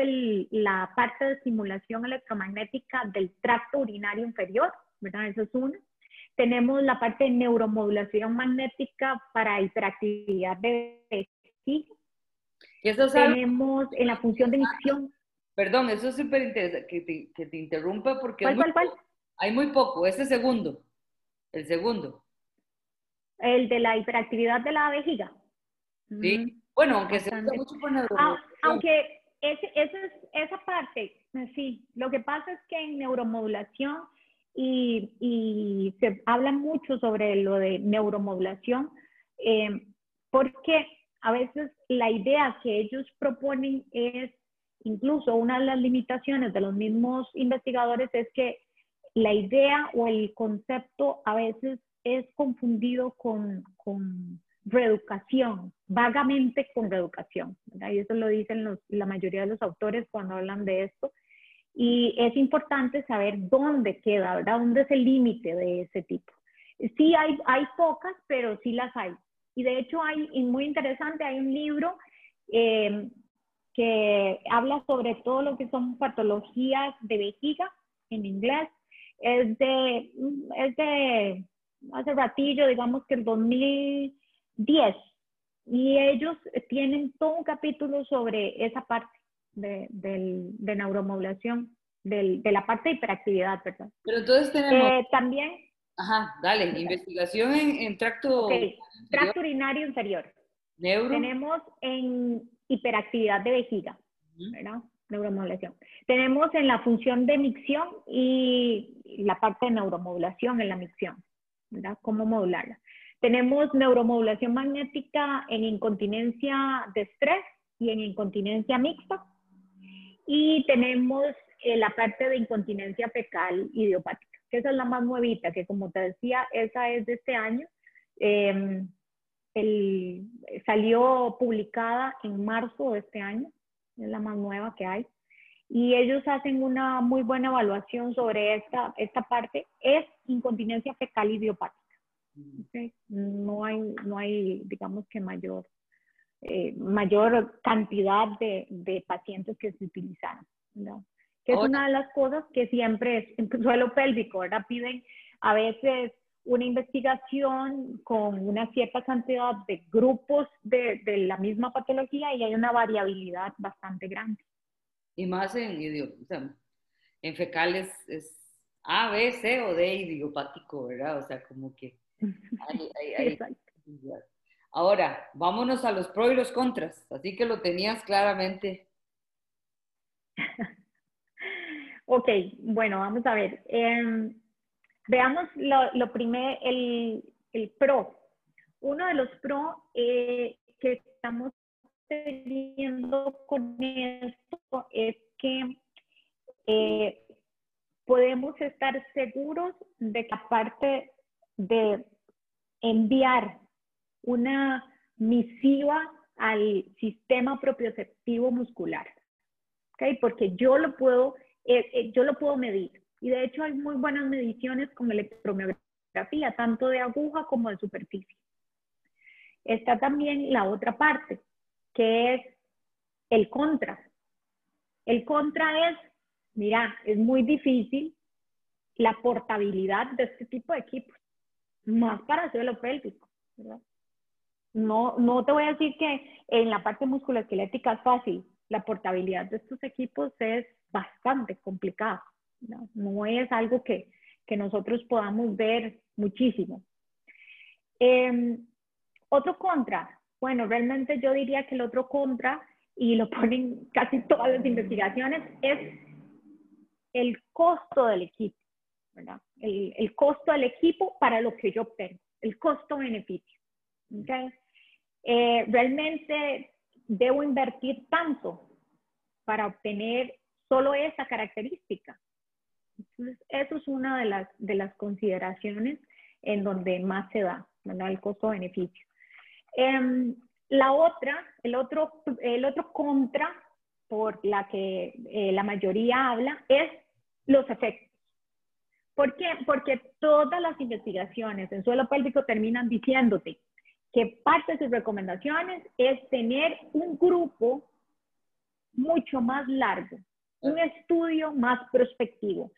la parte de estimulación electromagnética del tracto urinario inferior, ¿verdad? Eso es uno. Tenemos la parte de neuromodulación magnética para hiperactividad de vesícula. eso Tenemos en la función de micción. Perdón, eso es súper interesante que te, que te interrumpa porque ¿Cuál, cuál, cuál? hay muy poco, ese segundo, el segundo. El de la hiperactividad de la vejiga. Sí, bueno, aunque se usa mucho ah, Aunque ese, ese es, esa parte, sí, lo que pasa es que en neuromodulación y, y se habla mucho sobre lo de neuromodulación, eh, porque a veces la idea que ellos proponen es, incluso una de las limitaciones de los mismos investigadores es que la idea o el concepto a veces es confundido con, con reeducación, vagamente con reeducación. Y eso lo dicen la mayoría de los autores cuando hablan de esto. Y es importante saber dónde queda, ¿verdad? ¿Dónde es el límite de ese tipo? Sí hay, hay pocas, pero sí las hay. Y de hecho hay, y muy interesante, hay un libro eh, que habla sobre todo lo que son patologías de vejiga en inglés. Es de, es de hace ratillo, digamos que el 2010. Y ellos tienen todo un capítulo sobre esa parte de, de neuromodulación, de la parte de hiperactividad, ¿verdad? Pero entonces tenemos... Eh, también Ajá, dale, investigación en, tracto... tracto urinario inferior. Neuro. Tenemos en hiperactividad de vejiga, ¿verdad? Neuromodulación. Tenemos en la función de micción y la parte de neuromodulación en la micción, ¿verdad? Cómo modularla. Tenemos neuromodulación magnética en incontinencia de estrés y en incontinencia mixta. Y tenemos eh, la parte de incontinencia fecal idiopática que esa es la más nuevita, que como te decía, esa es de este año. Em, salió publicada en marzo de este año, es la más nueva que hay. Y ellos hacen una muy buena evaluación sobre esta, esta parte. Es incontinencia fecal idiopática. No, hay, no hay, digamos que mayor, eh, mayor cantidad de, de, pacientes que se utilizan. ¿no? que es una de las cosas que siempre es en suelo pélvico, ¿verdad? Piden a veces una investigación con una cierta cantidad de grupos de, de la misma patología y hay una variabilidad bastante grande. Y más en, en fecales es A, B, C o D idiopático, ¿verdad? O sea, como que hay, <laughs> Ahora, vámonos a los pros y los contras, así que lo tenías claramente <laughs> Ok, bueno, vamos a ver. Em, veamos lo, lo primer, el, el, pro. Uno de los pro eh, que estamos teniendo con esto es que eh, podemos estar seguros de que aparte de enviar una misiva al sistema propioceptivo muscular, ¿okay? porque yo lo puedo eh, eh, yo lo puedo medir. Y de hecho hay muy buenas mediciones con electromiografía, tanto de aguja como de superficie. Está también la otra parte, que es el contra. El contra es, mira, es muy difícil la portabilidad de este tipo de equipos, más para suelo pélvico, ¿verdad? No, no te voy a decir que en la parte musculoesquelética es fácil, la portabilidad de estos equipos es bastante complicada. No, es algo que, que, nosotros podamos ver muchísimo. Em, otro contra, bueno, realmente yo diría que el otro contra, y lo <laughs> ponen casi todas las investigaciones, es el costo del equipo, ¿verdad? El, costo del equipo para lo que yo obtengo, el costo-beneficio. Eh, realmente debo invertir tanto para obtener solo esa característica. Entonces, eso es una de las, de las consideraciones en donde más se da, El costo-beneficio. Em, la otra, el otro, el otro contra por la que eh, la mayoría habla es los efectos. ¿Por qué? Porque todas las investigaciones en suelo pélvico terminan diciéndote que parte de sus recomendaciones es tener un grupo mucho más largo, un estudio más prospectivo.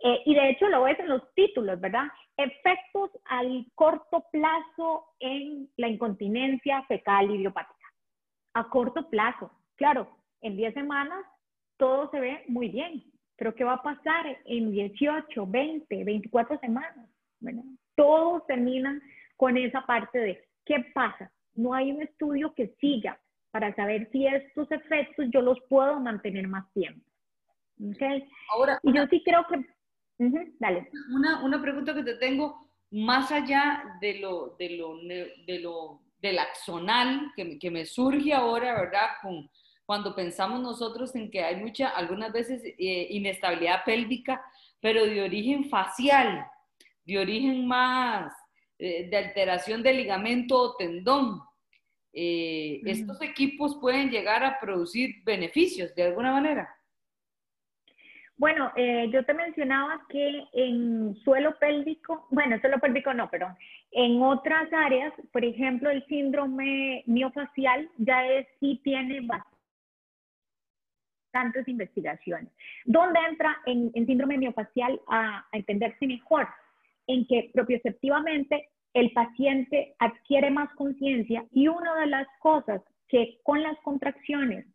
Eh, y de hecho lo ves en los títulos, ¿verdad? Efectos al corto plazo en la incontinencia fecal idiopática. a corto plazo. Claro, en 10 semanas todo se ve muy bien, pero ¿qué va a pasar en 18, 20, 24 semanas? Bueno, todos terminan con esa parte de ¿qué pasa? No hay un estudio que siga para saber si estos efectos yo los puedo mantener más tiempo. ¿Okay? Ahora, y yo sí creo que... dale. Una, una, pregunta que te tengo, más allá de lo, de lo, de lo del axonal que, que me surge ahora, ¿verdad? Con, cuando pensamos nosotros en que hay mucha, algunas veces, eh, inestabilidad pélvica, pero de origen facial, de origen más eh, de alteración de ligamento o tendón. Eh, ¿Estos equipos pueden llegar a producir beneficios de alguna manera? Bueno, yo te mencionaba que en suelo pélvico, bueno, suelo pélvico no, perdón, en otras áreas, por ejemplo, el síndrome miofacial ya es, sí tiene investigaciones. ¿Dónde entra en, síndrome miofacial a, entenderse mejor? En que propioceptivamente el paciente adquiere más conciencia y una de las cosas que con las contracciones,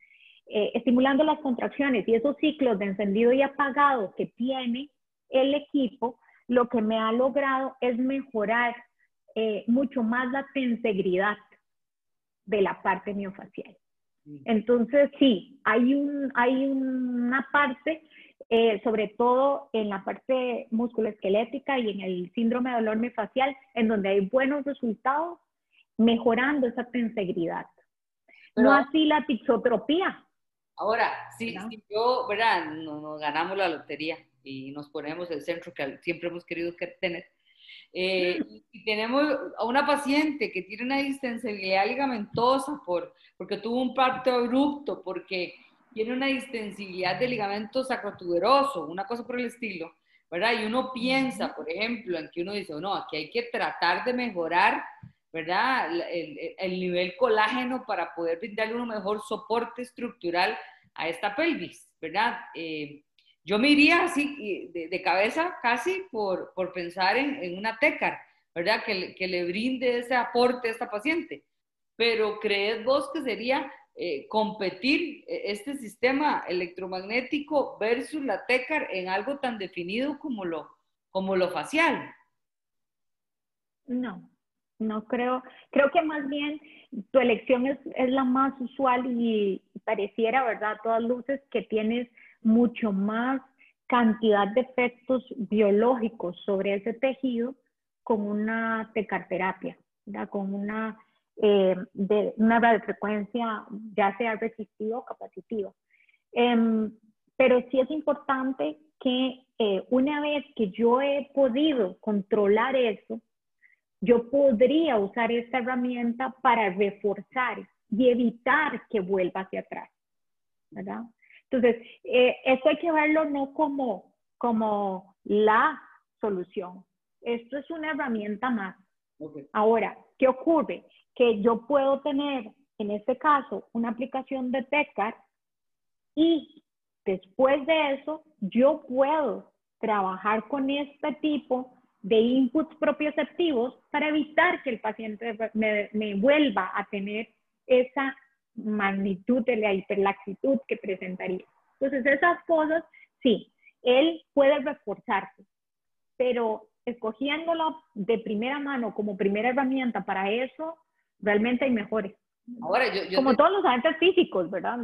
eh, estimulando las contracciones y esos ciclos de encendido y apagado que tiene el equipo, lo que me ha logrado es mejorar eh, mucho más la tensegridad de la parte miofacial. Entonces, sí, hay, un, hay una parte, eh, sobre todo en la parte musculoesquelética y en el síndrome de dolor miofascial, en donde hay buenos resultados mejorando esa tensegridad. no así la tixotropía. Ahora, si, yo, ¿verdad? Nos, ganamos la lotería y nos ponemos el centro que siempre hemos querido tener. Eh, <laughs> y tenemos a una paciente que tiene una distensibilidad ligamentosa por, porque tuvo un parto abrupto, porque tiene una distensibilidad de ligamento sacrotuberoso, una cosa por el estilo, ¿verdad? Y uno piensa, por ejemplo, en que uno dice, no, aquí hay que tratar de mejorar, ¿verdad? El, el nivel colágeno para poder brindarle un mejor soporte estructural a esta pelvis, ¿verdad? Eh, yo me iría así de, cabeza casi por, por pensar en, en, una TECAR, ¿verdad? Que que le, brinde ese aporte a esta paciente. Pero ¿crees vos que sería eh, competir eh, este sistema electromagnético versus la TECAR en algo tan definido como lo, como lo facial? No, no creo. Creo que más bien tu elección es, es la más usual y pareciera, ¿verdad? todas luces que tienes mucho más cantidad de efectos biológicos sobre ese tejido con una tecarterapia, con una, eh, de, una radiofrecuencia ya sea resistiva o capacitiva. Em, pero sí es importante que eh, una vez que yo he podido controlar eso, yo podría usar esta herramienta para reforzar y evitar que vuelva hacia atrás, ¿verdad? Entonces, eh, esto hay que verlo no como, como la solución. Esto es una herramienta más. Ahora, ¿qué ocurre? Que yo puedo tener, en este caso, una aplicación de TECAR y después de eso, yo puedo trabajar con este tipo de inputs propioceptivos para evitar que el paciente me, me vuelva a tener esa magnitud de la hiperlaxitud que presentaría. Entonces, esas cosas, sí, él puede reforzarse, pero escogiéndolo de primera mano como primera herramienta para eso, realmente hay mejores. Ahora, yo, como todos los agentes físicos, ¿verdad?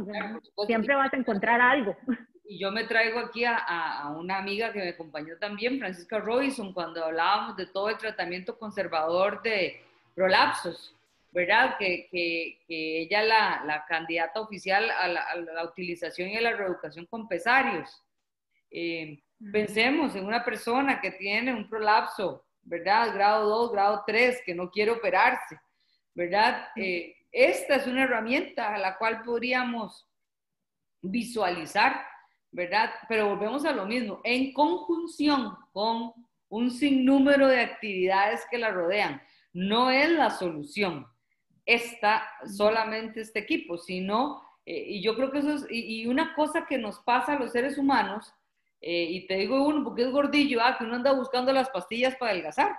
Siempre vas a encontrar algo. <laughs> Y yo me traigo aquí a, a, una amiga que me acompañó también, Francisca Robinson, cuando hablábamos de todo el tratamiento conservador de prolapsos. ¿Verdad? Que, que, que ella la, la candidata oficial a la, a la, utilización y a la reeducación con pesarios. Eh, pensemos en una persona que tiene un prolapso, ¿verdad? Grado 2, grado 3, que no quiere operarse, ¿verdad? Eh, esta es una herramienta a la cual podríamos visualizar, ¿verdad? Pero volvemos a lo mismo, en conjunción con un sinnúmero de actividades que la rodean. No es la solución, está solamente este equipo, sino, eh, y yo creo que eso es, y, una cosa que nos pasa a los seres humanos, eh, y te digo uno porque es gordillo, ah, que uno anda buscando las pastillas para adelgazar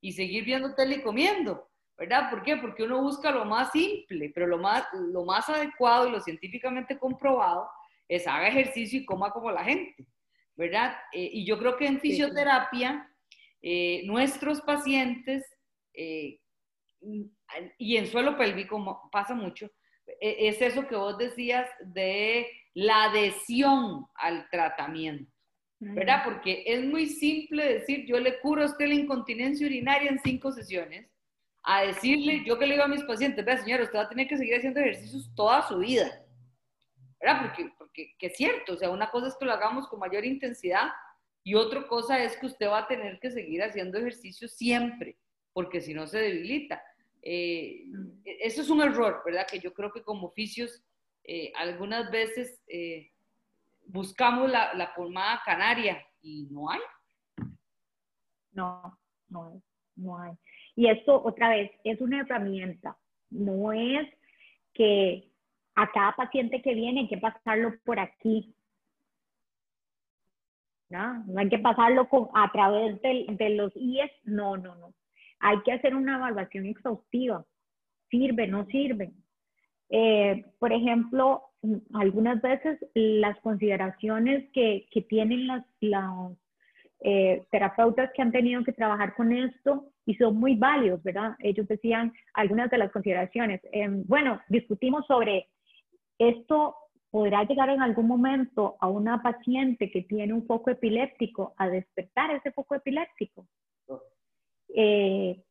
y seguir viendo tele y comiendo, ¿verdad? ¿Por qué? Porque uno busca lo más simple, pero lo más, lo más adecuado y lo científicamente comprobado es haga ejercicio y coma como la gente, ¿verdad? Eh, y yo creo que en fisioterapia, eh, nuestros pacientes, eh, y en suelo pélvico pasa mucho, e, es eso que vos decías de la adhesión al tratamiento, ¿verdad? Porque es muy simple decir, yo le curo a usted la incontinencia urinaria en cinco sesiones, a decirle, yo que le digo a mis pacientes, vea señora, usted va a tener que seguir haciendo ejercicios toda su vida, ¿verdad? Porque, porque es cierto, o sea, una cosa es que lo hagamos con mayor intensidad y otra cosa es que usted va a tener que seguir haciendo ejercicio siempre, porque si no se debilita. Eh, eso es un error, ¿verdad? Que yo creo que como oficios eh, algunas veces eh, buscamos la, la pomada canaria y no hay. No, no, no hay. Y esto, otra vez, es una herramienta, no es que a cada paciente que viene hay que pasarlo por aquí. No, no hay que pasarlo a través de, los IES, no, no, no. Hay que hacer una evaluación exhaustiva. Sirve, no sirve. Eh, por ejemplo, algunas veces las consideraciones que, tienen las eh, terapeutas que han tenido que trabajar con esto y son muy válidos, ¿verdad? Ellos decían algunas de las consideraciones. Em, bueno, discutimos sobre esto podrá llegar en algún momento a una paciente que tiene un foco epiléptico a despertar ese foco epiléptico. Eh,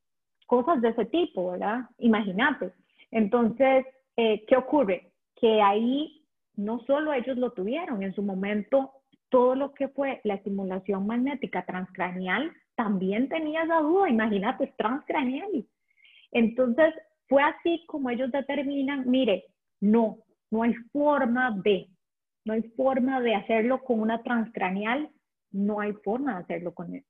cosas de ese tipo, ¿verdad? Imagínate. Entonces, eh, ¿qué ocurre? Que ahí no solo ellos lo tuvieron, en su momento todo lo que fue la estimulación magnética transcranial también tenía esa duda, imagínate, transcranial. Entonces, fue así como ellos determinan, mire, no, no hay forma de, no hay forma de hacerlo con una transcranial, no hay forma de hacerlo con esto.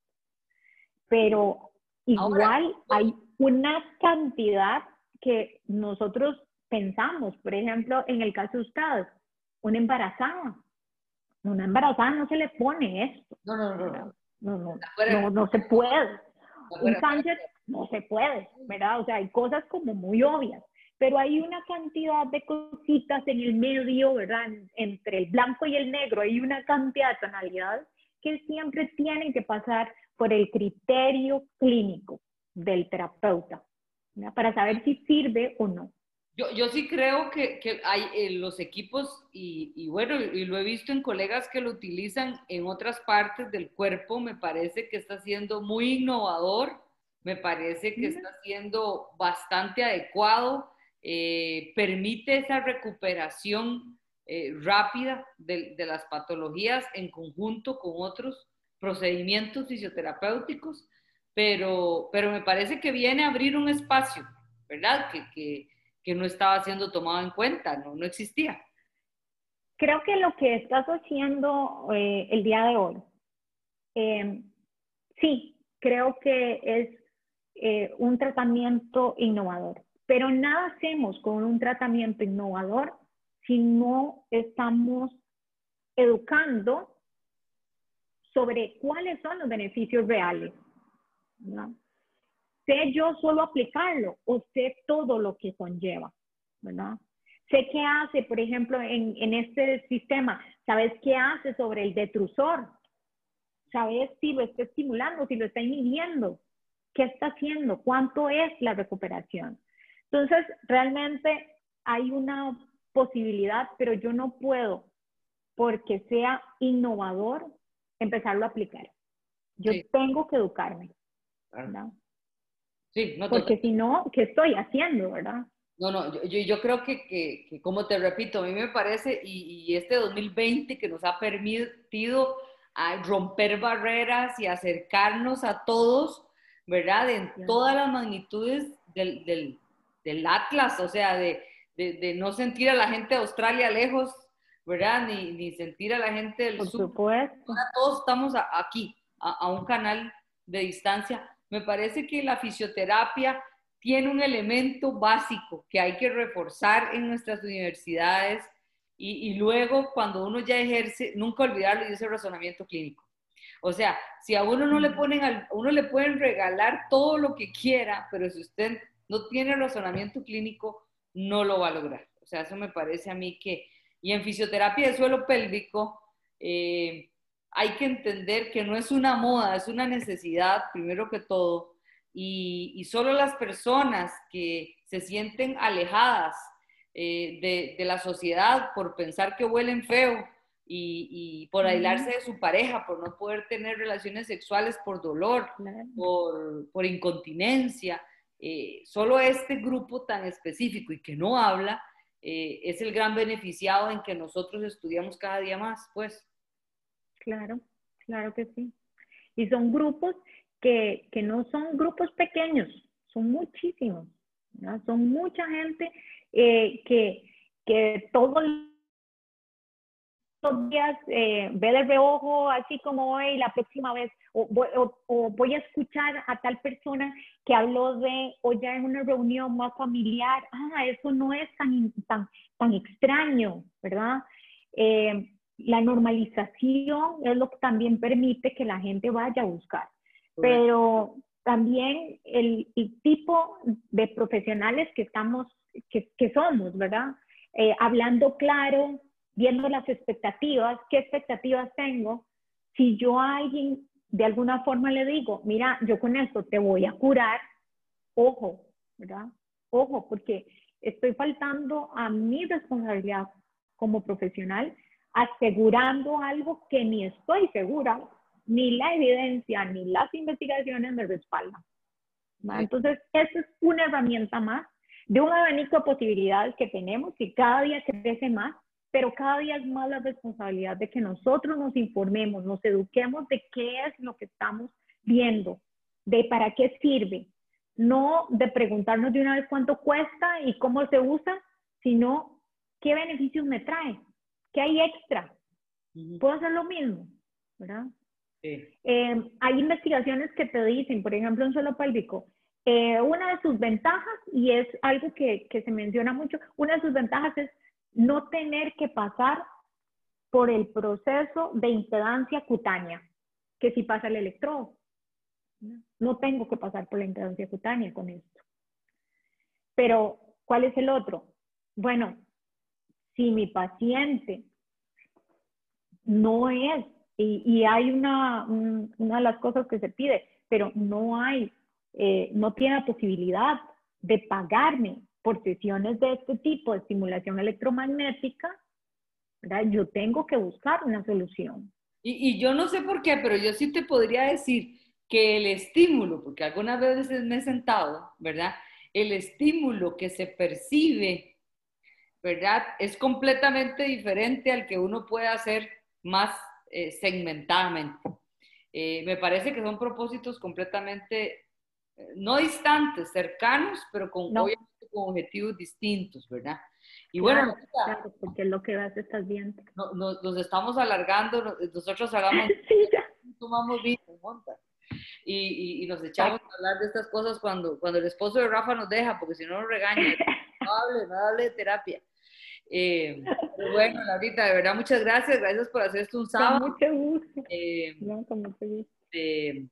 Pero igual hay una cantidad que nosotros pensamos, por ejemplo, en el caso de ustedes, una embarazada. Una embarazada no se le pone esto. No, no, no. No, no, no, no, se puede. Un cáncer no se puede, ¿verdad? O sea, hay cosas como muy obvias pero hay una cantidad de cositas en el medio, ¿verdad? Entre el blanco y el negro, hay una cantidad de tonalidades que siempre tienen que pasar por el criterio clínico del terapeuta, ¿verdad? para saber si sirve o no. Yo, yo sí creo que, que hay eh, los equipos, y, y, bueno, y lo he visto en colegas que lo utilizan en otras partes del cuerpo, me parece que está siendo muy innovador, me parece que está siendo bastante adecuado eh, permite esa recuperación eh, rápida de, las patologías en conjunto con otros procedimientos fisioterapéuticos, pero, pero me parece que viene a abrir un espacio, ¿verdad? Que, que, no estaba siendo tomado en cuenta, no, no existía. Creo que lo que estás haciendo eh, el día de hoy, sí, creo que es un tratamiento innovador. Pero nada hacemos con un tratamiento innovador si no estamos educando sobre cuáles son los beneficios reales. Sé yo solo aplicarlo o sé todo lo que conlleva, ¿verdad? Sé qué hace, por ejemplo, en, en este sistema. ¿Sabes qué hace sobre el detrusor? ¿Sabes si lo está estimulando, si lo está inhibiendo? ¿Qué está haciendo? ¿Cuánto es la recuperación? Entonces, realmente hay una posibilidad, pero yo no puedo, porque sea innovador, empezarlo a aplicar. Yo tengo que educarme. ¿verdad? Sí, no, porque si no, ¿qué estoy haciendo, verdad? No, no, yo, yo creo que, que, como te repito, a mí me parece, y, y este 2020 que nos ha permitido a romper barreras y acercarnos a todos, ¿verdad? En todas las magnitudes del, del, del Atlas, o sea, de, de, no sentir a la gente de Australia lejos, ¿verdad? Ni, ni sentir a la gente del Por sur. Supuesto. todos estamos aquí, a, a, un canal de distancia. Me parece que la fisioterapia tiene un elemento básico que hay que reforzar en nuestras universidades y, y luego cuando uno ya ejerce, nunca olvidarlo y ese razonamiento clínico. O sea, si a uno no le ponen, a uno le pueden regalar todo lo que quiera, pero si usted no tiene razonamiento clínico, no lo va a lograr. O sea, eso me parece a mí que, y en fisioterapia de suelo pélvico, eh, hay que entender que no es una moda, es una necesidad, primero que todo, y, y solo las personas que se sienten alejadas eh, de, de, la sociedad por pensar que huelen feo y, y por aislarse de su pareja, por no poder tener relaciones sexuales por dolor, por, por, incontinencia, eh, solo este grupo tan específico y que no habla eh, es el gran beneficiado en que nosotros estudiamos cada día más, pues. Claro, claro que sí. Y son grupos que, que no son grupos pequeños, son muchísimos, ¿no? son mucha gente eh, que, que todos los días eh, ve de reojo, así como hoy, la próxima vez, o, o, o, voy a escuchar a tal persona que habló de, o ya en una reunión más familiar, ah, eso no es tan, tan, tan extraño, ¿verdad? Eh, la normalización es lo que también permite que la gente vaya a buscar. Pero también el, el tipo de profesionales que estamos, que, que somos, ¿verdad? Eh, hablando claro, viendo las expectativas, qué expectativas tengo. Si yo a alguien de alguna forma le digo, mira, yo con esto te voy a curar, ojo, ¿verdad? Ojo, porque estoy faltando a mi responsabilidad como profesional asegurando algo que ni estoy segura, ni la evidencia, ni las investigaciones me respaldan. Entonces, esa es una herramienta más de un abanico de posibilidades que tenemos y cada día crece más, pero cada día es más la responsabilidad de que nosotros nos informemos, nos eduquemos de qué es lo que estamos viendo, de para qué sirve, no de preguntarnos de una vez cuánto cuesta y cómo se usa, sino qué beneficios me trae, ¿Qué hay extra? Puedo hacer lo mismo, ¿verdad? Sí. Eh, hay investigaciones que te dicen, por ejemplo, en suelo pélvico, eh, una de sus ventajas, y es algo que, que, se menciona mucho, una de sus ventajas es no tener que pasar por el proceso de impedancia cutánea, que si pasa el electrodo. No tengo que pasar por la impedancia cutánea con esto. Pero, ¿cuál es el otro? Bueno, si mi paciente no es, y, hay una, una de las cosas que se pide, pero no hay, eh, no tiene la posibilidad de pagarme por sesiones de este tipo de estimulación electromagnética, ¿verdad? yo tengo que buscar una solución. Y, y, yo no sé por qué, pero yo sí te podría decir que el estímulo, porque algunas veces me he sentado, ¿verdad? El estímulo que se percibe ¿verdad? Es completamente diferente al que uno puede hacer más eh, segmentadamente. Eh, me parece que son propósitos completamente, eh, no distantes, cercanos, pero con, obviamente, con objetivos distintos, ¿verdad? Y bueno, claro, porque es lo que vas estás viendo. No, nos estamos alargando, nosotros hagamos, <laughs> sí, tomamos vino, monta. Y, y, y, nos echamos a hablar de estas cosas cuando, cuando el esposo de Rafa nos deja, porque si no nos regaña. No <laughs> hable, no hable de terapia. Eh, bueno, Laurita, de verdad, muchas gracias. Gracias por hacer esto un sábado. Con mucho gusto. Eh, no, con mucho gusto. Eh,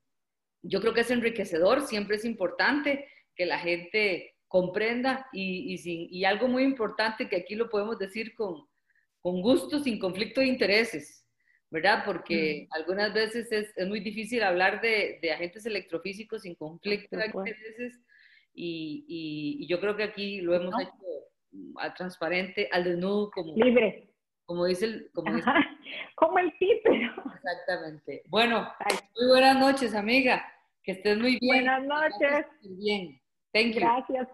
yo creo que es enriquecedor, siempre es importante que la gente comprenda y, y, sin, y algo muy importante que aquí lo podemos decir con, con gusto, sin conflicto de intereses, ¿verdad? Porque mm. algunas veces es, es, muy difícil hablar de, de agentes electrofísicos sin conflicto de intereses y, y, yo creo que aquí lo hemos hecho al transparente, al desnudo, como libre. Como dice el, como, dice, como el título. Exactamente. Bueno, muy buenas noches, amiga. Que estés muy bien. Buenas noches. Bien. Thank you. Gracias.